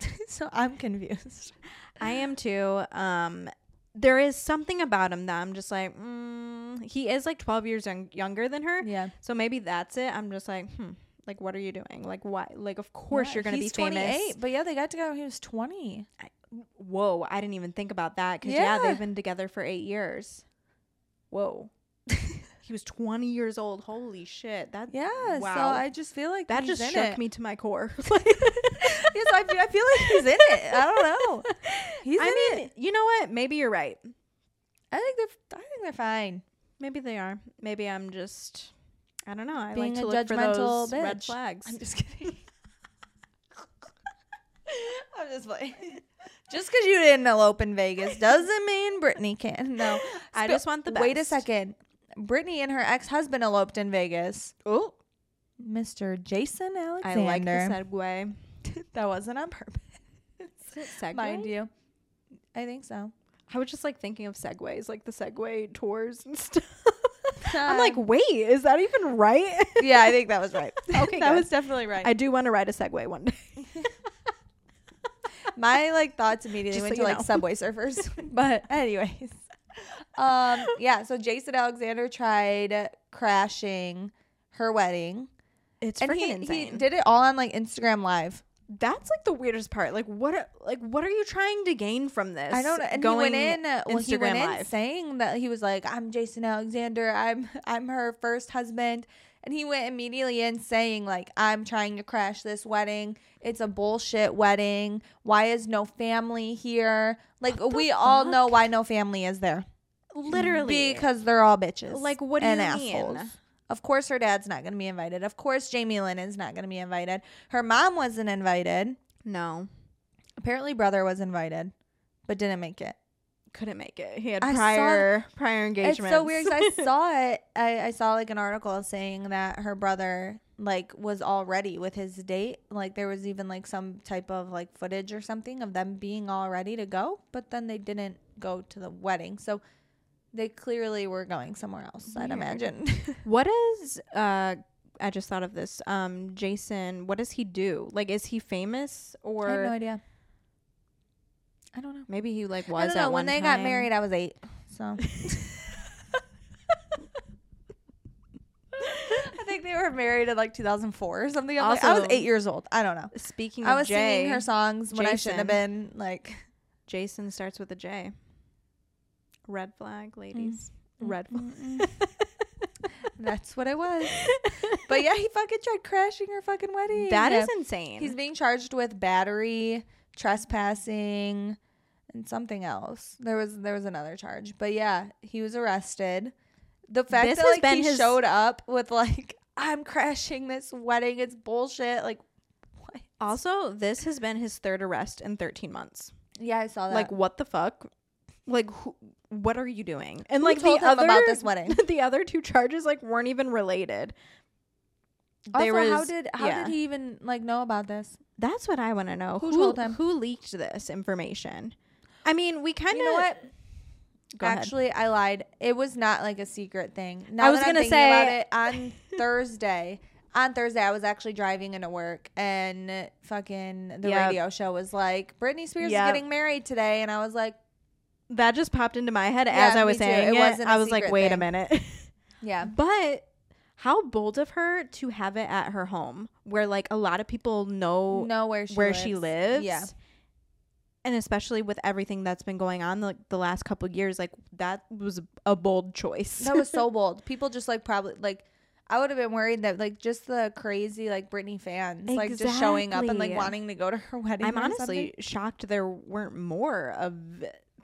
[laughs] so I'm confused. I am too. Um, there is something about him that I'm just like, mm, he is like 12 years young, younger than her. Yeah. So maybe that's it. I'm just like, hmm, like, what are you doing? Like, why? Like, of course Yeah, you're going to be famous. But yeah, they got together when he was 20. Whoa, I didn't even think about that. Cause yeah. Yeah. they've been together for eight years. Whoa. [laughs] he was 20 years old. Holy shit. That, Yeah. So Wow. I just feel like that just shook it. me to my core. [laughs] yes, I feel, I feel like he's in it. I don't know. [laughs] He's I mean, it. you know what? Maybe you're right. I think they're I think they're fine. Maybe they are. Maybe I'm just, I don't know. I Being like to look for those red flags. I'm just kidding. [laughs] I'm just playing. [laughs] Just because you didn't elope in Vegas doesn't mean Britney can. No. [laughs] I just want the best. Wait a second. Britney and her ex husband eloped in Vegas. Oh, Mr. Jason Alexander. I like the segue. that wasn't on purpose, segue? mind you. I think so. I was just like thinking of segues, like the Segway tours and stuff. I'm like, wait, is that even right? [laughs] yeah, I think that was right. [laughs] Okay, [laughs] that good. was definitely right. I do want to ride a Segway one day. My like thoughts immediately Just went so to like know. subway surfers. but anyways. Um yeah, so Jason Alexander tried crashing her wedding. It's and freaking he, insane. he did it all on like Instagram live. That's like the weirdest part. Like, what? Are, like, what are you trying to gain from this? I don't know. And going he went in uh, well, he went in saying that he was like, I'm Jason Alexander, I'm I'm her first husband. And he went immediately in saying, like, I'm trying to crash this wedding. It's a bullshit wedding. Why is no family here? Like we all know why no family is there. Literally, Because they're all bitches. Like, what do and you assholes. mean? Of course her dad's not gonna be invited. Of course Jamie Lynn is not gonna be invited. Her mom wasn't invited. no, Apparently brother was invited, but didn't make it. couldn't make it. He had I saw- prior prior engagements. It's so weird I [laughs] saw it. I, I saw like an article saying that her brother like was all ready with his date. Like there was even like some type of like footage or something of them being all ready to go, but then they didn't go to the wedding. So they clearly were going somewhere else. I'd imagine. [laughs] What is uh I just thought of this. Um Jason, what does he do? Like is he famous or I have no idea. I don't know. maybe he like was. I don't know. When they got married, I was eight. So [laughs] I think they were married in like 2004 or something. I'm like- I was eight years old. I don't know. Speaking of I was Jay, singing her songs when I shouldn't have been. Like Jason starts with a J. Red flag, ladies. Mm. Red flag. [laughs] that's what it was. [laughs] But yeah, he fucking tried crashing her fucking wedding. That is insane. He's being charged with battery, trespassing, and something else. There was there was another charge, but yeah, he was arrested. The fact This that like been he his- showed up with like I'm crashing this wedding, it's bullshit. Like what? also, this has been his third arrest in 13 months. Yeah, I saw that. Like what the fuck? Like who, what are you doing? And Who like told the him other about this wedding? [laughs] the other two charges like weren't even related. also, There how did how yeah. did he even like know about this? That's what I want to know. Who told him? Who leaked this information? I mean, we kind of You know what? Go ahead. Actually, I lied. It was not like a secret thing. Now I was gonna thinking about say- it on [laughs] Thursday. On Thursday, I was actually driving into work, and fucking the Yep. radio show was like, "Britney Spears Yep. is getting married today," and I was like, That just popped into my head Yeah, as I was me too. saying It it. I was like, wait a minute. [laughs] "Yeah, [laughs] but how bold of her to have it at her home where like a lot of people know know where she where lives. she lives. Yeah, And especially with everything that's been going on like the last couple years, like that was a bold choice. that was so [laughs] bold. People just like probably like." I would have been worried that like just the crazy like Britney fans like just showing up and like wanting to go to her wedding. I'm honestly something. shocked there weren't more of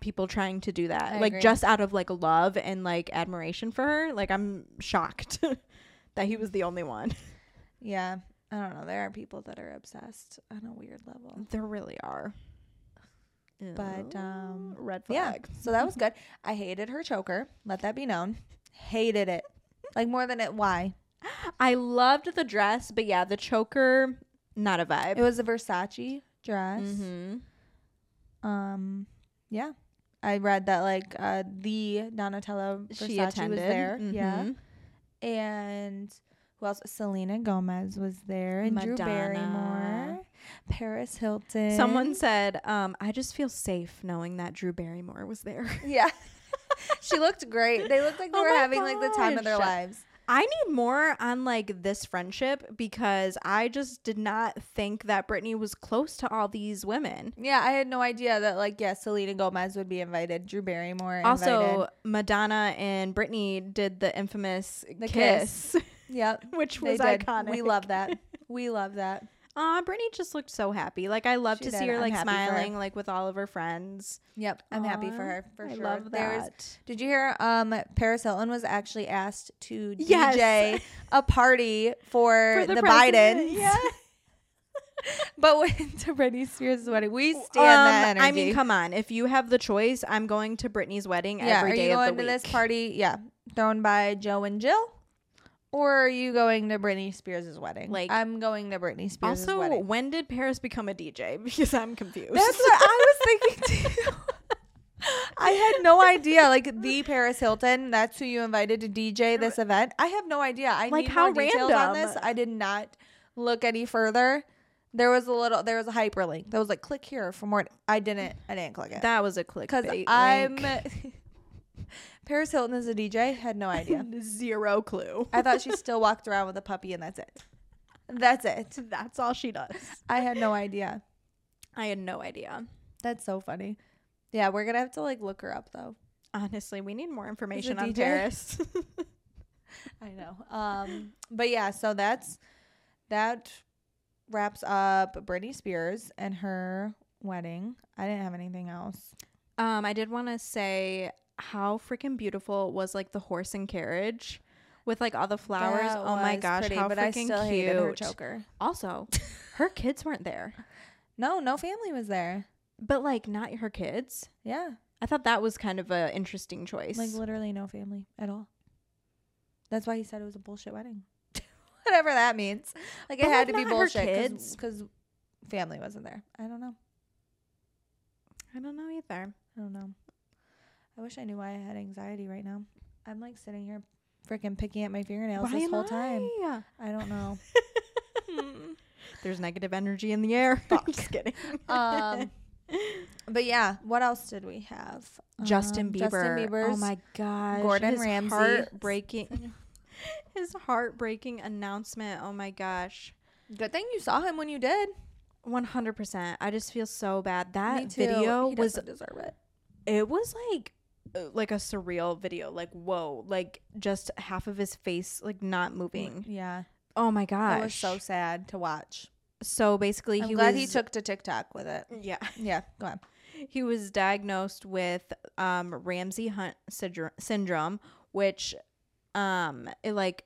people trying to do that. I like agree. just out of like love and like admiration for her. Like I'm shocked [laughs] that he was the only one. [laughs] yeah. I don't know. There are people that are obsessed on a weird level. There really are. But, um, red Yeah. So that was good. I hated her choker. Let that be known. Hated it. Like more than it. Why? [gasps] I loved the dress, but yeah, the choker not a vibe. It was a Versace dress. mm-hmm. Um, yeah. I read that like uh the Donatella Versace She attended. was there. Yeah. Mhm. And who else? Selena Gomez was there, and Drew Barrymore, Paris Hilton. Someone said, um, I just feel safe knowing that Drew Barrymore was there. yeah. [laughs] [laughs] she looked great. They looked like they Oh were having like the time of their lives. I need more on like this friendship because I just did not think that Britney was close to all these women. Yeah, I had no idea that like yeah, Selena Gomez would be invited, Drew Barrymore Also, invited. Madonna and Britney did the infamous The kiss, Yep. [laughs] which was iconic. [laughs] We love that. We love that. Aw, Britney just looked so happy. Like I love She to see did. her I'm like happy for her. smiling, like with all of her friends. Yep. I'm happy for Aw, her for I sure. love There was- that. did you hear um Paris Hilton was actually asked to Yes. DJ a party for, [laughs] the, president, Bidens. yeah. [laughs] but went [laughs] to Britney Spears' wedding. We stand Um, that energy. I mean, come on. If you have the choice, I'm going to Britney's wedding yeah, every are day you going of the to week. this party? Yeah. Thrown by Joe and Jill? Or are you going to Britney Spears' wedding? Like- I'm going to Britney Spears' also, wedding. when did Paris become a DJ? [laughs] Because I'm confused. That's what I was thinking [laughs] too. I had no idea. Like the Paris Hilton, that's who you invited to DJ this event. I have no idea. I Like, need how more details on this. I did not look any further. There was a little. There was a hyperlink that was like, "Click here for more." I didn't. I didn't click it that was a click. because. I'm. [laughs] Paris Hilton is a DJ. Had no [laughs] idea. zero clue. I thought she still walked around with a puppy, and that's it. That's it. [laughs] That's all she does. I had no idea. I had no idea. That's so funny. Yeah, we're gonna have to like look her up though. Honestly, we need more information on DJ? Paris. [laughs] I know. Um, but yeah, so that's that wraps up Britney Spears and her wedding. I didn't have anything else. um, I did want to say how freaking beautiful was like the horse and carriage with like all the flowers. That oh my gosh, pretty, how but freaking I still cute. hated her choker. Also, her kids weren't there, [laughs] No, no family was there. but like not her kids. Yeah, I thought that was kind of a interesting choice. like literally no family at all. That's why he said it was a bullshit wedding. [laughs] Whatever that means. Like it had like, to be bullshit because family wasn't there. I don't know. I don't know either. I don't know. I wish I knew why I had anxiety right now. I'm like sitting here freaking picking at my fingernails Why this whole time. I? I don't know. [laughs] There's negative energy in the air. [laughs] Just kidding. [laughs] um, but yeah, what else did we have? Justin Um, Bieber. Justin Bieber's. oh my gosh. Gordon his Ramsay. Heartbreaking. his heartbreaking announcement. Oh my gosh. Good thing you saw him when you did. 100%. I just feel so bad. That video He was doesn't deserve it. it was like like a surreal video. Like whoa, like just half of his face like not moving. Yeah, Oh my gosh. it was so sad to watch. So basically I'm he glad was he took to TikTok with it. Yeah. [laughs] Yeah, go on. he was diagnosed with um Ramsay Hunt syndro- syndrome, which um it like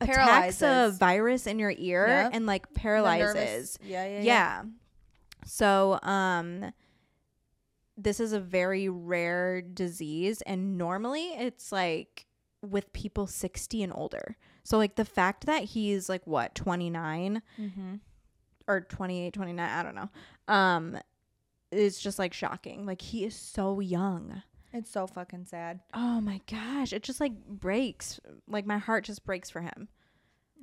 attacks a virus in your ear and like paralyzes. Yeah, yeah, yeah. Yeah. So um this is a very rare disease and normally it's like with people 60 and older. So like the fact that he's like what 29 Mm-hmm. or 28 29 I don't know. Um is just like shocking. Like he is so young. It's so fucking sad. Oh my gosh, it just like breaks. Like my heart just breaks for him.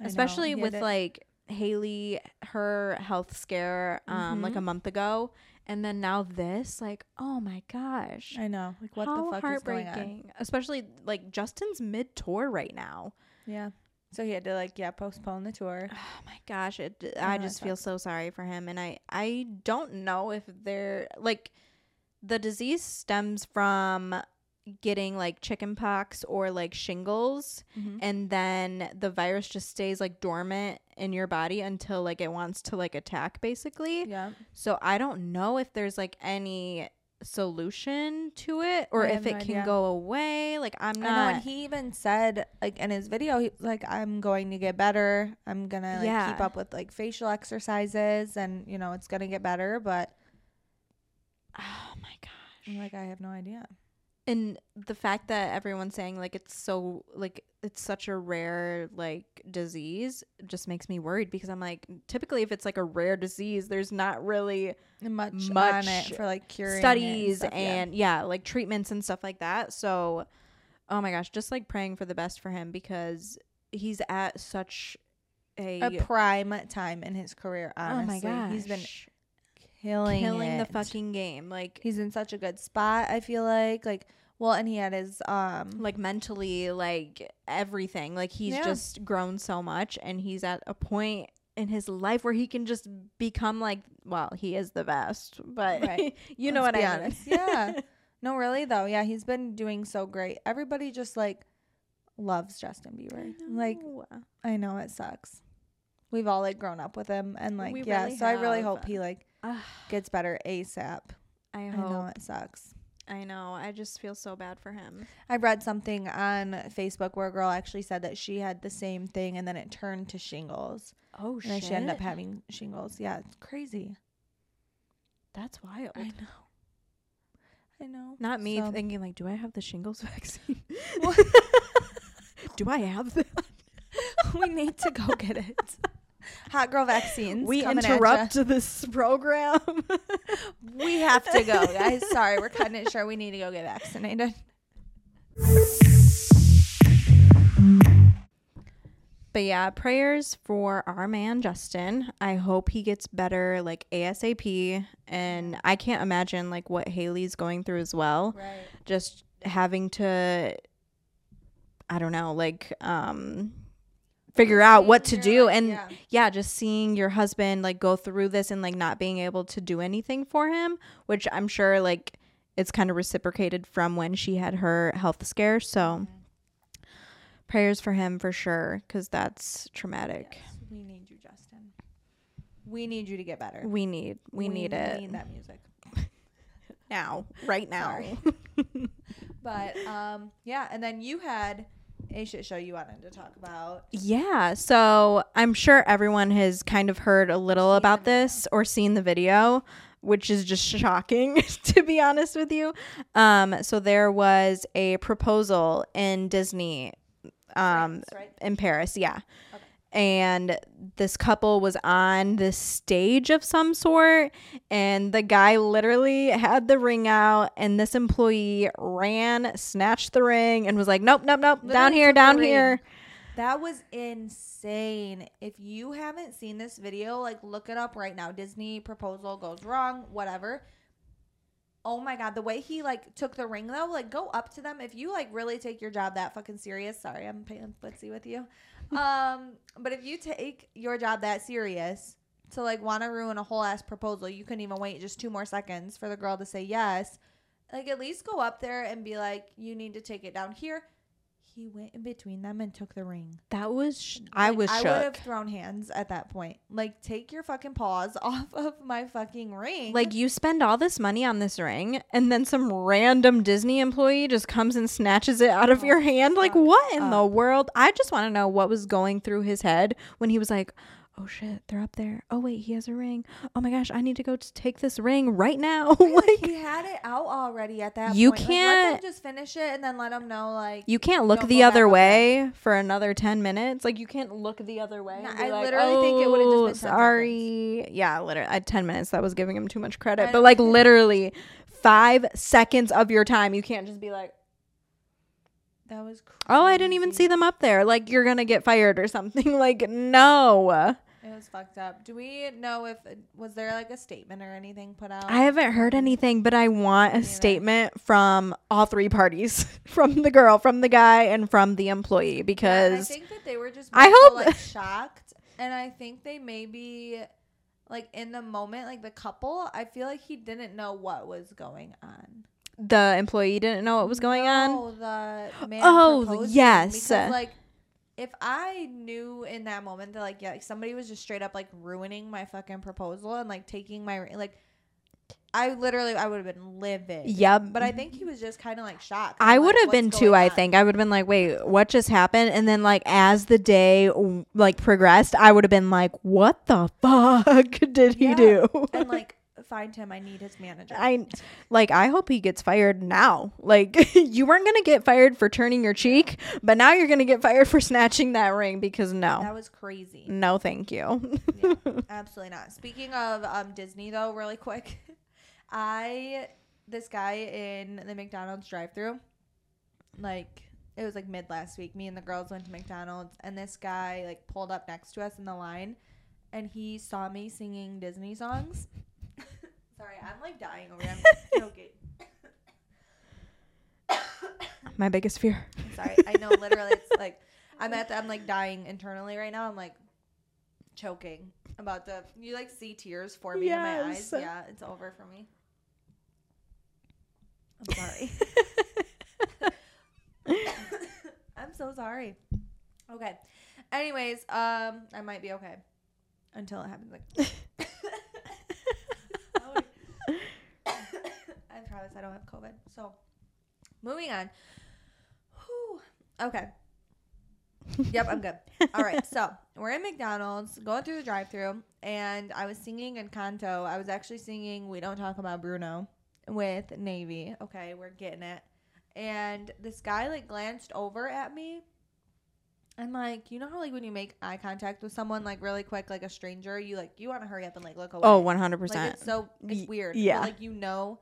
I. Especially with it- like Hailey her health scare um like a month ago and then now this like oh my gosh. I know. Like what How the fuck is going on? Especially like Justin's mid tour right now. Yeah. So he had to like yeah postpone the tour. [sighs] Oh my gosh, it know, I just feel so sorry for him and I I don't know if they're like the disease stems from getting like chicken pox or like shingles Mhm. and then the virus just stays like dormant in your body until like it wants to like attack basically. Yeah. So I don't know if there's like any solution to it or if it can idea. go away. Like I'm I know, not and he even said like in his video, he like I'm going to get better. I'm gonna like keep up with like facial exercises, and you know it's gonna get better. But [sighs] Oh my gosh. I'm like I have no idea. and the fact that everyone's saying like it's so like it's such a rare like disease just makes me worried because I'm like typically if it's like a rare disease there's not really Much, on Much it for like curing it studies stuff, and yeah. like treatments and stuff like that so oh my gosh just like praying for the best for him because he's at such a, a prime time in his career. Honestly, oh my gosh he's been killing killing the fucking game like He's in such a good spot. I feel like like well, and he had his um like mentally like everything like he's Yeah. just grown so much and he's at a point in his life where he can just become like well he is the best but Right. [laughs] you know Let's what i mean. Yeah. [laughs] No, really though. Yeah, he's been doing so great. Everybody just like loves Justin Bieber. Like I know it sucks. We've all like grown up with him and like We yeah, really so I really hope he like gets better ASAP. i I know it sucks. I know i just feel so bad for him I read something on Facebook where a girl actually said that she had the same thing and then it turned to shingles. oh And then she ended up having shingles. Yeah, it's crazy. that's wild I know. I know. not me So- thinking like do i have the shingles [laughs] vaccine [laughs] do i have that [laughs] we need to go get it. Hot girl vaccines. we interrupt this [laughs] program We have to go, [laughs] guys. Sorry, we're cutting it short. We need to go get vaccinated. But yeah, prayers for our man Justin. I hope he gets better like ASAP and I can't imagine like what Hailey's going through as well. Right. Just having to I don't know, like um figure out what to do and yeah. yeah, just seeing your husband like go through this and like not being able to do anything for him, which I'm sure like it's kind of reciprocated from when she had her health scare. So prayers for him for sure cuz that's traumatic. Yes, we need you, Justin. We need you to get better. We need we, need it need that music. [laughs] now, right now. [laughs] But um, yeah, and then you had a shit show you wanted to talk about. Yeah, so I'm sure everyone has kind of heard a little Seen about this or seen the video, which is just shocking [laughs] to be honest with you. Um, so there was a proposal in Disney, um, France, right? in Paris, yeah. And this couple was on this stage of some sort, and the guy literally had the ring out, and this employee ran, snatched the ring, and was like, "Nope, nope, nope, down here, down here." That was insane. If you haven't seen this video, like look it up right now. Disney proposal goes wrong, whatever. Oh my god, the way he like took the ring though, like go up to them if you like really take your job that fucking serious. Sorry, I'm paying footsie with you. Um, but if you take your job that serious to like want to ruin a whole ass proposal, you couldn't even wait just two more seconds for the girl to say yes. Like at least go up there and be like, you need to take it down here. He went in between them and took the ring. That was sh- I Like, was I would have thrown hands at that point. Like, take your fucking paws [laughs] off of my fucking ring. Like you spend all this money on this ring, and then some random Disney employee just comes and snatches it out of Oh, your hand. Like what in the uh. world? I just want to know what was going through his head when he was like, "Oh shit, they're up there. Oh wait, he has a ring. Oh my gosh, I need to go t- take this ring right now." [laughs] Like, like he had it out already at that You point. Like, can't- them just finish it and then let them know, like, you can't look the other there. way for another 10 minutes. Like you can't look the other way. No, I like, literally think it would've just "Oh, been 10 sorry. Yeah, literally at 10 minutes that was giving him too much credit. But like [laughs] literally five seconds of your time. You can't just be like, That was crazy. oh, I didn't even see them up there. Like you're gonna get fired or something. [laughs] Like no. It was fucked up. Do we know if was there like a statement or anything put out? I haven't heard anything, but I want a neither. statement from all three parties, [laughs] from the girl, from the guy, and from the employee, Yeah, I think that they were just I so, hope- like [laughs] shocked, and I think they maybe like in the moment, like the couple. I feel like he didn't know what was going on. the employee didn't know what was going on. No, the man Oh, yes. Because like, if I knew in that moment that like yeah, like somebody was just straight up like ruining my fucking proposal and like taking my like, I literally I would have been livid. Yep. But I think he was just kind of like shocked. I would like, have been too. I on?" think I would have been like, "Wait, what just happened?" And then, like, as the day like progressed, I would have been like, "What the fuck [laughs] did he Yeah. do?" and like find him. I need his manager. I like. I hope he gets fired now. Like, [laughs] you weren't gonna get fired for turning your cheek, but now you're gonna get fired for [laughs] snatching that ring because no, that was crazy. no, thank you. Yeah, [laughs] absolutely not. Speaking of um, Disney, though, really quick, I this guy in the McDonald's drive-through, like it was like mid last week. Me and the girls went to McDonald's, and this guy like pulled up next to us in the line, and he saw me singing Disney songs. Sorry, I'm like dying over here. I'm [laughs] joking. [coughs] My biggest fear. I'm sorry. I know literally it's like I'm at the, I'm like dying internally right now. I'm like choking about the you like see tears forming in my eyes. Yeah, it's over for me. I'm sorry. [laughs] [coughs] I'm so sorry. Okay. Anyways, um I might be okay until it happens like [laughs] I promise I don't have COVID. So, moving on. Whew. Okay. Yep, I'm good. [laughs] All right, so we're in McDonald's, going through the drive-through, and I was singing Encanto. I was actually singing "We Don't Talk About Bruno" with Navy. Okay, we're getting it. And this guy like glanced over at me, and like you know how like when you make eye contact with someone like really quick, like a stranger, you like you want to hurry up and like look away. Oh, 100%. It's so it's weird. yeah. But, like you know,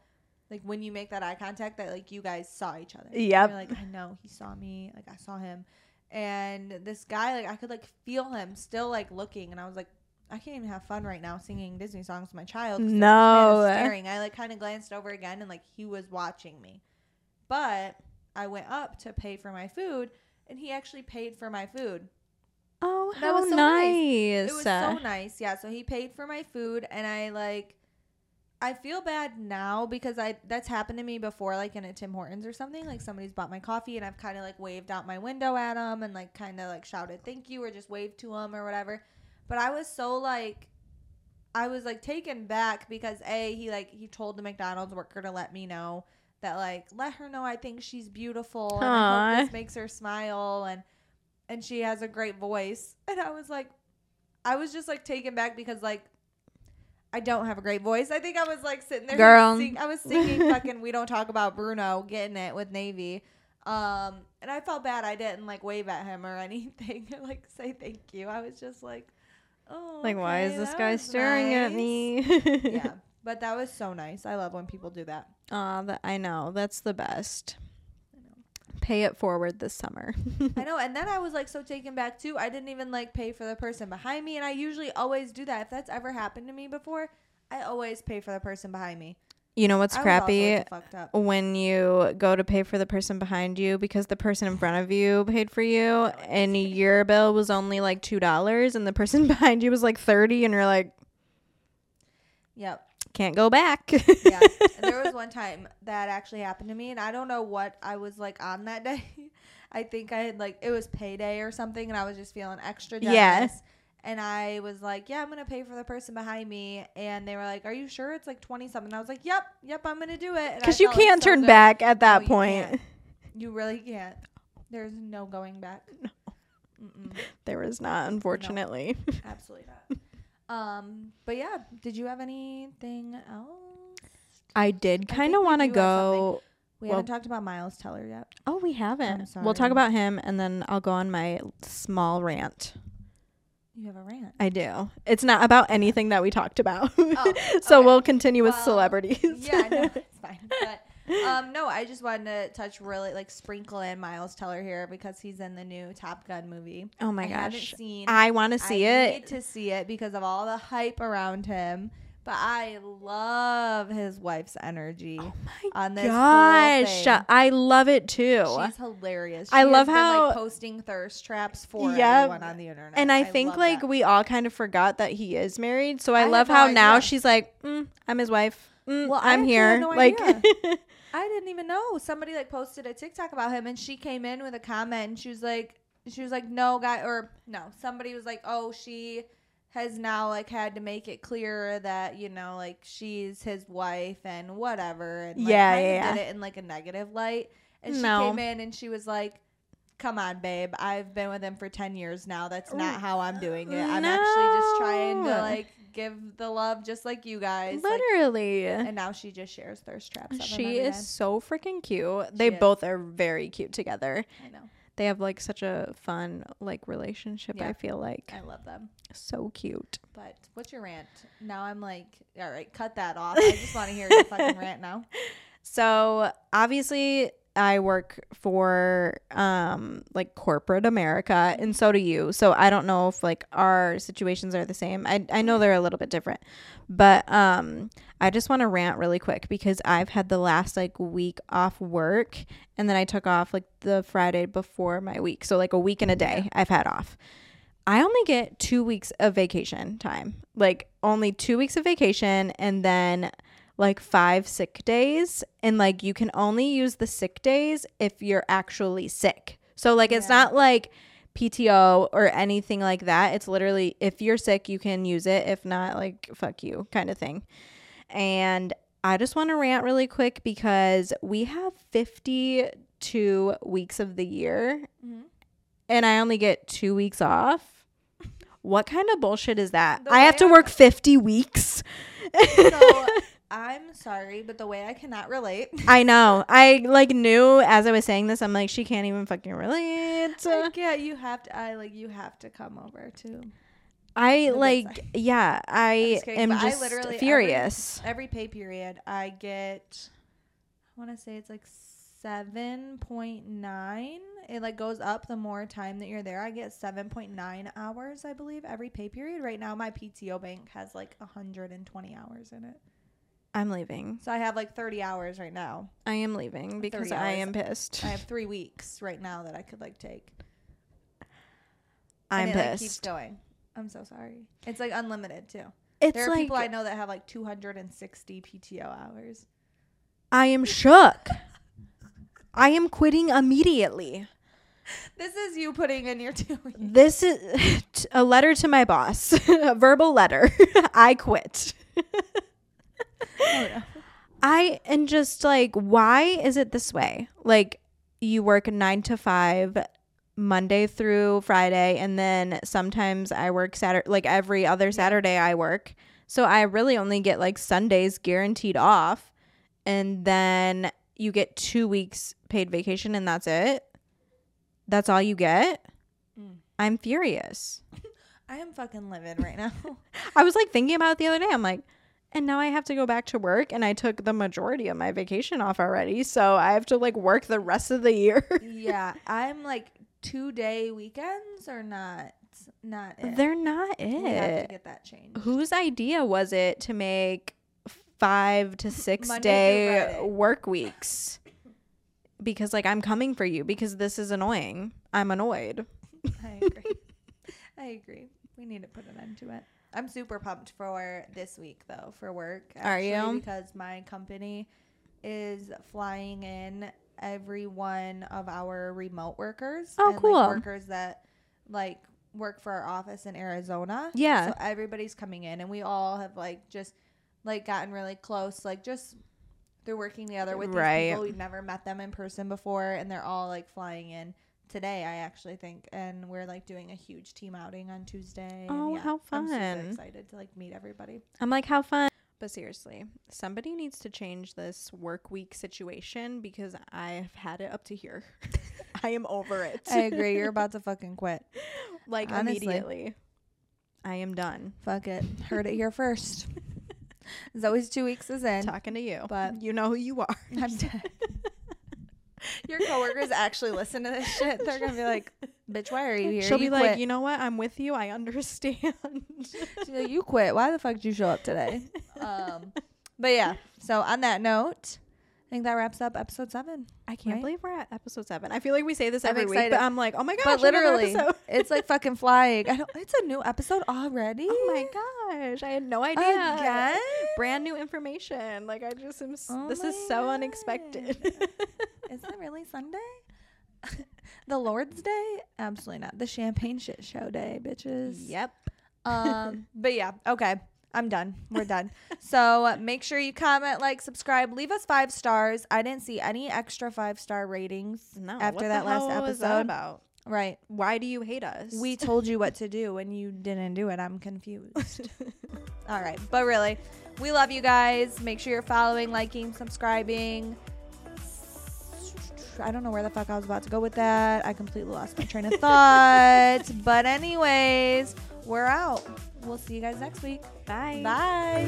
like when you make that eye contact, that like you guys saw each other. Yeah. Like I know he saw me. Like I saw him, and this guy like I could like feel him still like looking, and I was like. I can't even have fun right now singing Disney songs with my child. No. staring. I like kind of glanced over again, and like he was watching me. But I went up to pay for my food, and he actually paid for my food. oh, That how was so nice. nice. It was so nice. Yeah, so he paid for my food and I like I feel bad now because I that's happened to me before like in a Tim Hortons or something. Like somebody's bought my coffee and I've kind of like waved out my window at them and like kind of like shouted thank you or just waved to them or whatever. But I was so like I was like taken back because A, he like he told the McDonald's worker to let me know that like let her know I think she's beautiful and I hope this makes her smile and and she has a great voice. And I was like I was just like taken back because like I don't have a great voice. I think I was like sitting there Girl. sing- I was singing [laughs] fucking we don't talk about Bruno getting it with Navy. Um and I felt bad I didn't like wave at him or [laughs] anything or like say thank you. I was just like oh Like, why is this guy staring at me? yeah. But that was so nice. I love when people do that. That, I know. That's the best. Pay it forward this summer. [laughs] I know. And then I was like so taken back too. I didn't even like pay for the person behind me. And I usually always do that. If that's ever happened to me before, I always pay for the person behind me. You know what's I crappy? fucked up. when you go to pay for the person behind you because the person in front of you paid for you and your bill was only like two dollars and the person [laughs] behind you was like 30 and you're like Yep. Can't go back Yeah. [laughs] and there was one time that actually happened to me, and I don't know what I was like on that day. [laughs] I think I had like it was payday or something, and I was just feeling extra generous. Yeah. And I was like, "Yeah, I'm gonna pay for the person behind me." And they were like, "Are you sure it's like twenty something?" I was like, "Yep, yep, I'm gonna do it." Because you can't so turn back at that No, point can't. You really can't. There's no going back. [laughs] No. Mm-mm, there is not unfortunately absolutely not. Um, but yeah, did you have anything else? i did kind of want to go We Well- haven't talked about Miles Teller yet. oh we haven't we'll talk about him and then i'll go on my small rant You have a rant. i do it's not about anything that we talked about Oh, [laughs] so okay. we'll continue with Well, celebrities yeah, no, it's fine. fine. [laughs] But um, no, I just wanted to touch really like sprinkle in Miles Teller here because he's in the new Top Gun movie. Oh my I gosh. seen. I want to see I it. Need to see it because of all the hype around him. But I love his wife's energy Oh on this. Gosh. I love it too. She's hilarious. I love has been, how- like, posting thirst traps for Yep. everyone on the internet. and I think like that. we all kind of forgot that he is married. So I, I love no how now she's like, mm, I'm his wife. Mm, Well, I I'm here. no like, [laughs] I didn't even know. Somebody like posted a TikTok about him, and she came in with a comment, and she was like, she was like, no guy, or no, somebody was like, oh, she has now like had to make it clear that you know like she's his wife and whatever, and like, Yeah, yeah, did it in like a negative light, and she came in and she was like. Come on, babe. I've been with him for 10 years now. That's not how I'm doing it. I'm actually just trying to like give the love just like you guys. Like, literally. and now she just shares thirst traps. she is day. so freaking cute. They is. both are very cute together. I know. They have like such a fun like relationship. Yeah. I feel like I love them. so cute. But what's your rant? Now I'm like, all right, cut that off. I just want to hear your fucking [laughs] rant now. So obviously I work for um like corporate America and so do you. So I don't know if like our situations are the same. I I know they're a little bit different. But um I just want to rant really quick because I've had the last like week off work and then I took off like the Friday before my week. So like a week and a day I've had off. I only get 2 weeks of vacation time. Like only 2 weeks of vacation and then like five sick days and like you can only use the sick days if you're actually sick. So like it's Yeah. not like PTO or anything like that. It's literally if you're sick you can use it. If not like fuck you kind of thing. And I just want to rant really quick because we have 52 weeks of the year Mhm. and I only get 2 weeks off. [laughs] What kind of bullshit is that? The I have to work 50 weeks. So I'm sorry, but the way I cannot relate. [laughs] I know. I like knew as I was saying this, I'm like, she can't even fucking relate. Like, yeah, you have to. I like you have to come over too. I like, yeah, I just kidding, am but I just literally- every- furious. Every pay period, I get. I want to say it's like seven point nine. It like goes up the more time that you're there. I get seven point nine hours, I believe, every pay period. Right now, my PTO bank has like hundred and twenty hours in it. I'm leaving. So I have like 30 hours right now. I am leaving because I am pissed. I have three weeks right now that I could like take. I'm and it, like, keeps pissed. going. I'm so sorry. It's like unlimited too. It's there are like people I know that have like 260 PTO hours. I am shook. I am quitting immediately. This is you putting in your [laughs] two weeks. This is [laughs] a letter to my boss, [laughs] a verbal letter. I quit. Oh. I and just like why is it this way? Like you work 9 to 5 Monday through Friday and then sometimes I work Saturday like every other Saturday I work. So I really only get like Sundays guaranteed off and then you get 2 weeks paid vacation and that's it. That's all you get? Mm. I'm furious. [laughs] I am fucking living right now. [laughs] I was like thinking about it the other day. I'm like, and now I have to go back to work and I took the majority of my vacation off already. So I have to like work the rest of the year. [laughs] yeah, I'm like two day weekends are not not it. They're not it. we have to get that changed. Whose idea was it to make five to six Monday day work weeks? Because like I'm coming for you because this is annoying. I'm annoyed. [laughs] I agree. [laughs] I agree. We need to put an end to it. I'm super pumped for this week though for work. Are you? Because my company is flying in every one of our remote workers. Oh, and, cool. Like, workers that like work for our office in Arizona. Yeah. So everybody's coming in, and we all have like just like gotten really close. Like just they're working together with Right. these people. We've never met them in person before, and they're all like flying in today. I actually think, and we're like doing a huge team outing on Tuesday. and, Oh, how fun! I'm super excited to like meet everybody. I'm like, how fun. But seriously, somebody needs to change this work week situation because I've had it up to here. [laughs] I am over it. I agree. You're about to fucking quit. [laughs] like Honestly. immediately. I am done. Fuck it. Heard it here first. [laughs] Zoe's two weeks is in. Talking to you, But- you know who you are. I'm dead. Your coworkers actually listen to this shit. They're gonna be like, "Bitch, why are you here?" She'll you be like, you know what? I'm with you. I understand. [laughs] She's like, you quit. Why the fuck did you show up today? [laughs] Um, but yeah. So on that note, I think that wraps up episode seven. I can't Right? believe we're at episode seven. I feel like we say this every week, but I'm like, oh my gosh, but literally, [laughs] it's like fucking flying. I don't. [laughs] It's a new episode already. oh my gosh, I had no idea. Again? Brand new information. Like I just am. s Oh this is so God. unexpected. [laughs] Is it really Sunday? the Lord's Day? Absolutely not. The champagne shit show day, bitches. yep. Um, but yeah, okay. I'm done. We're done. So [laughs] make sure you comment, like, subscribe, leave us five stars. I didn't see any extra five star ratings No. after what that last was that episode. about? Right. Why do you hate us? We told you what to do and you didn't do it. I'm confused. [laughs] All right. But really, we love you guys. Make sure you're following, liking, subscribing. I don't know where the fuck I was about to go with that. I completely lost my train of [laughs] thought. but, anyways, we're out. We'll see you guys next week. Bye. Bye.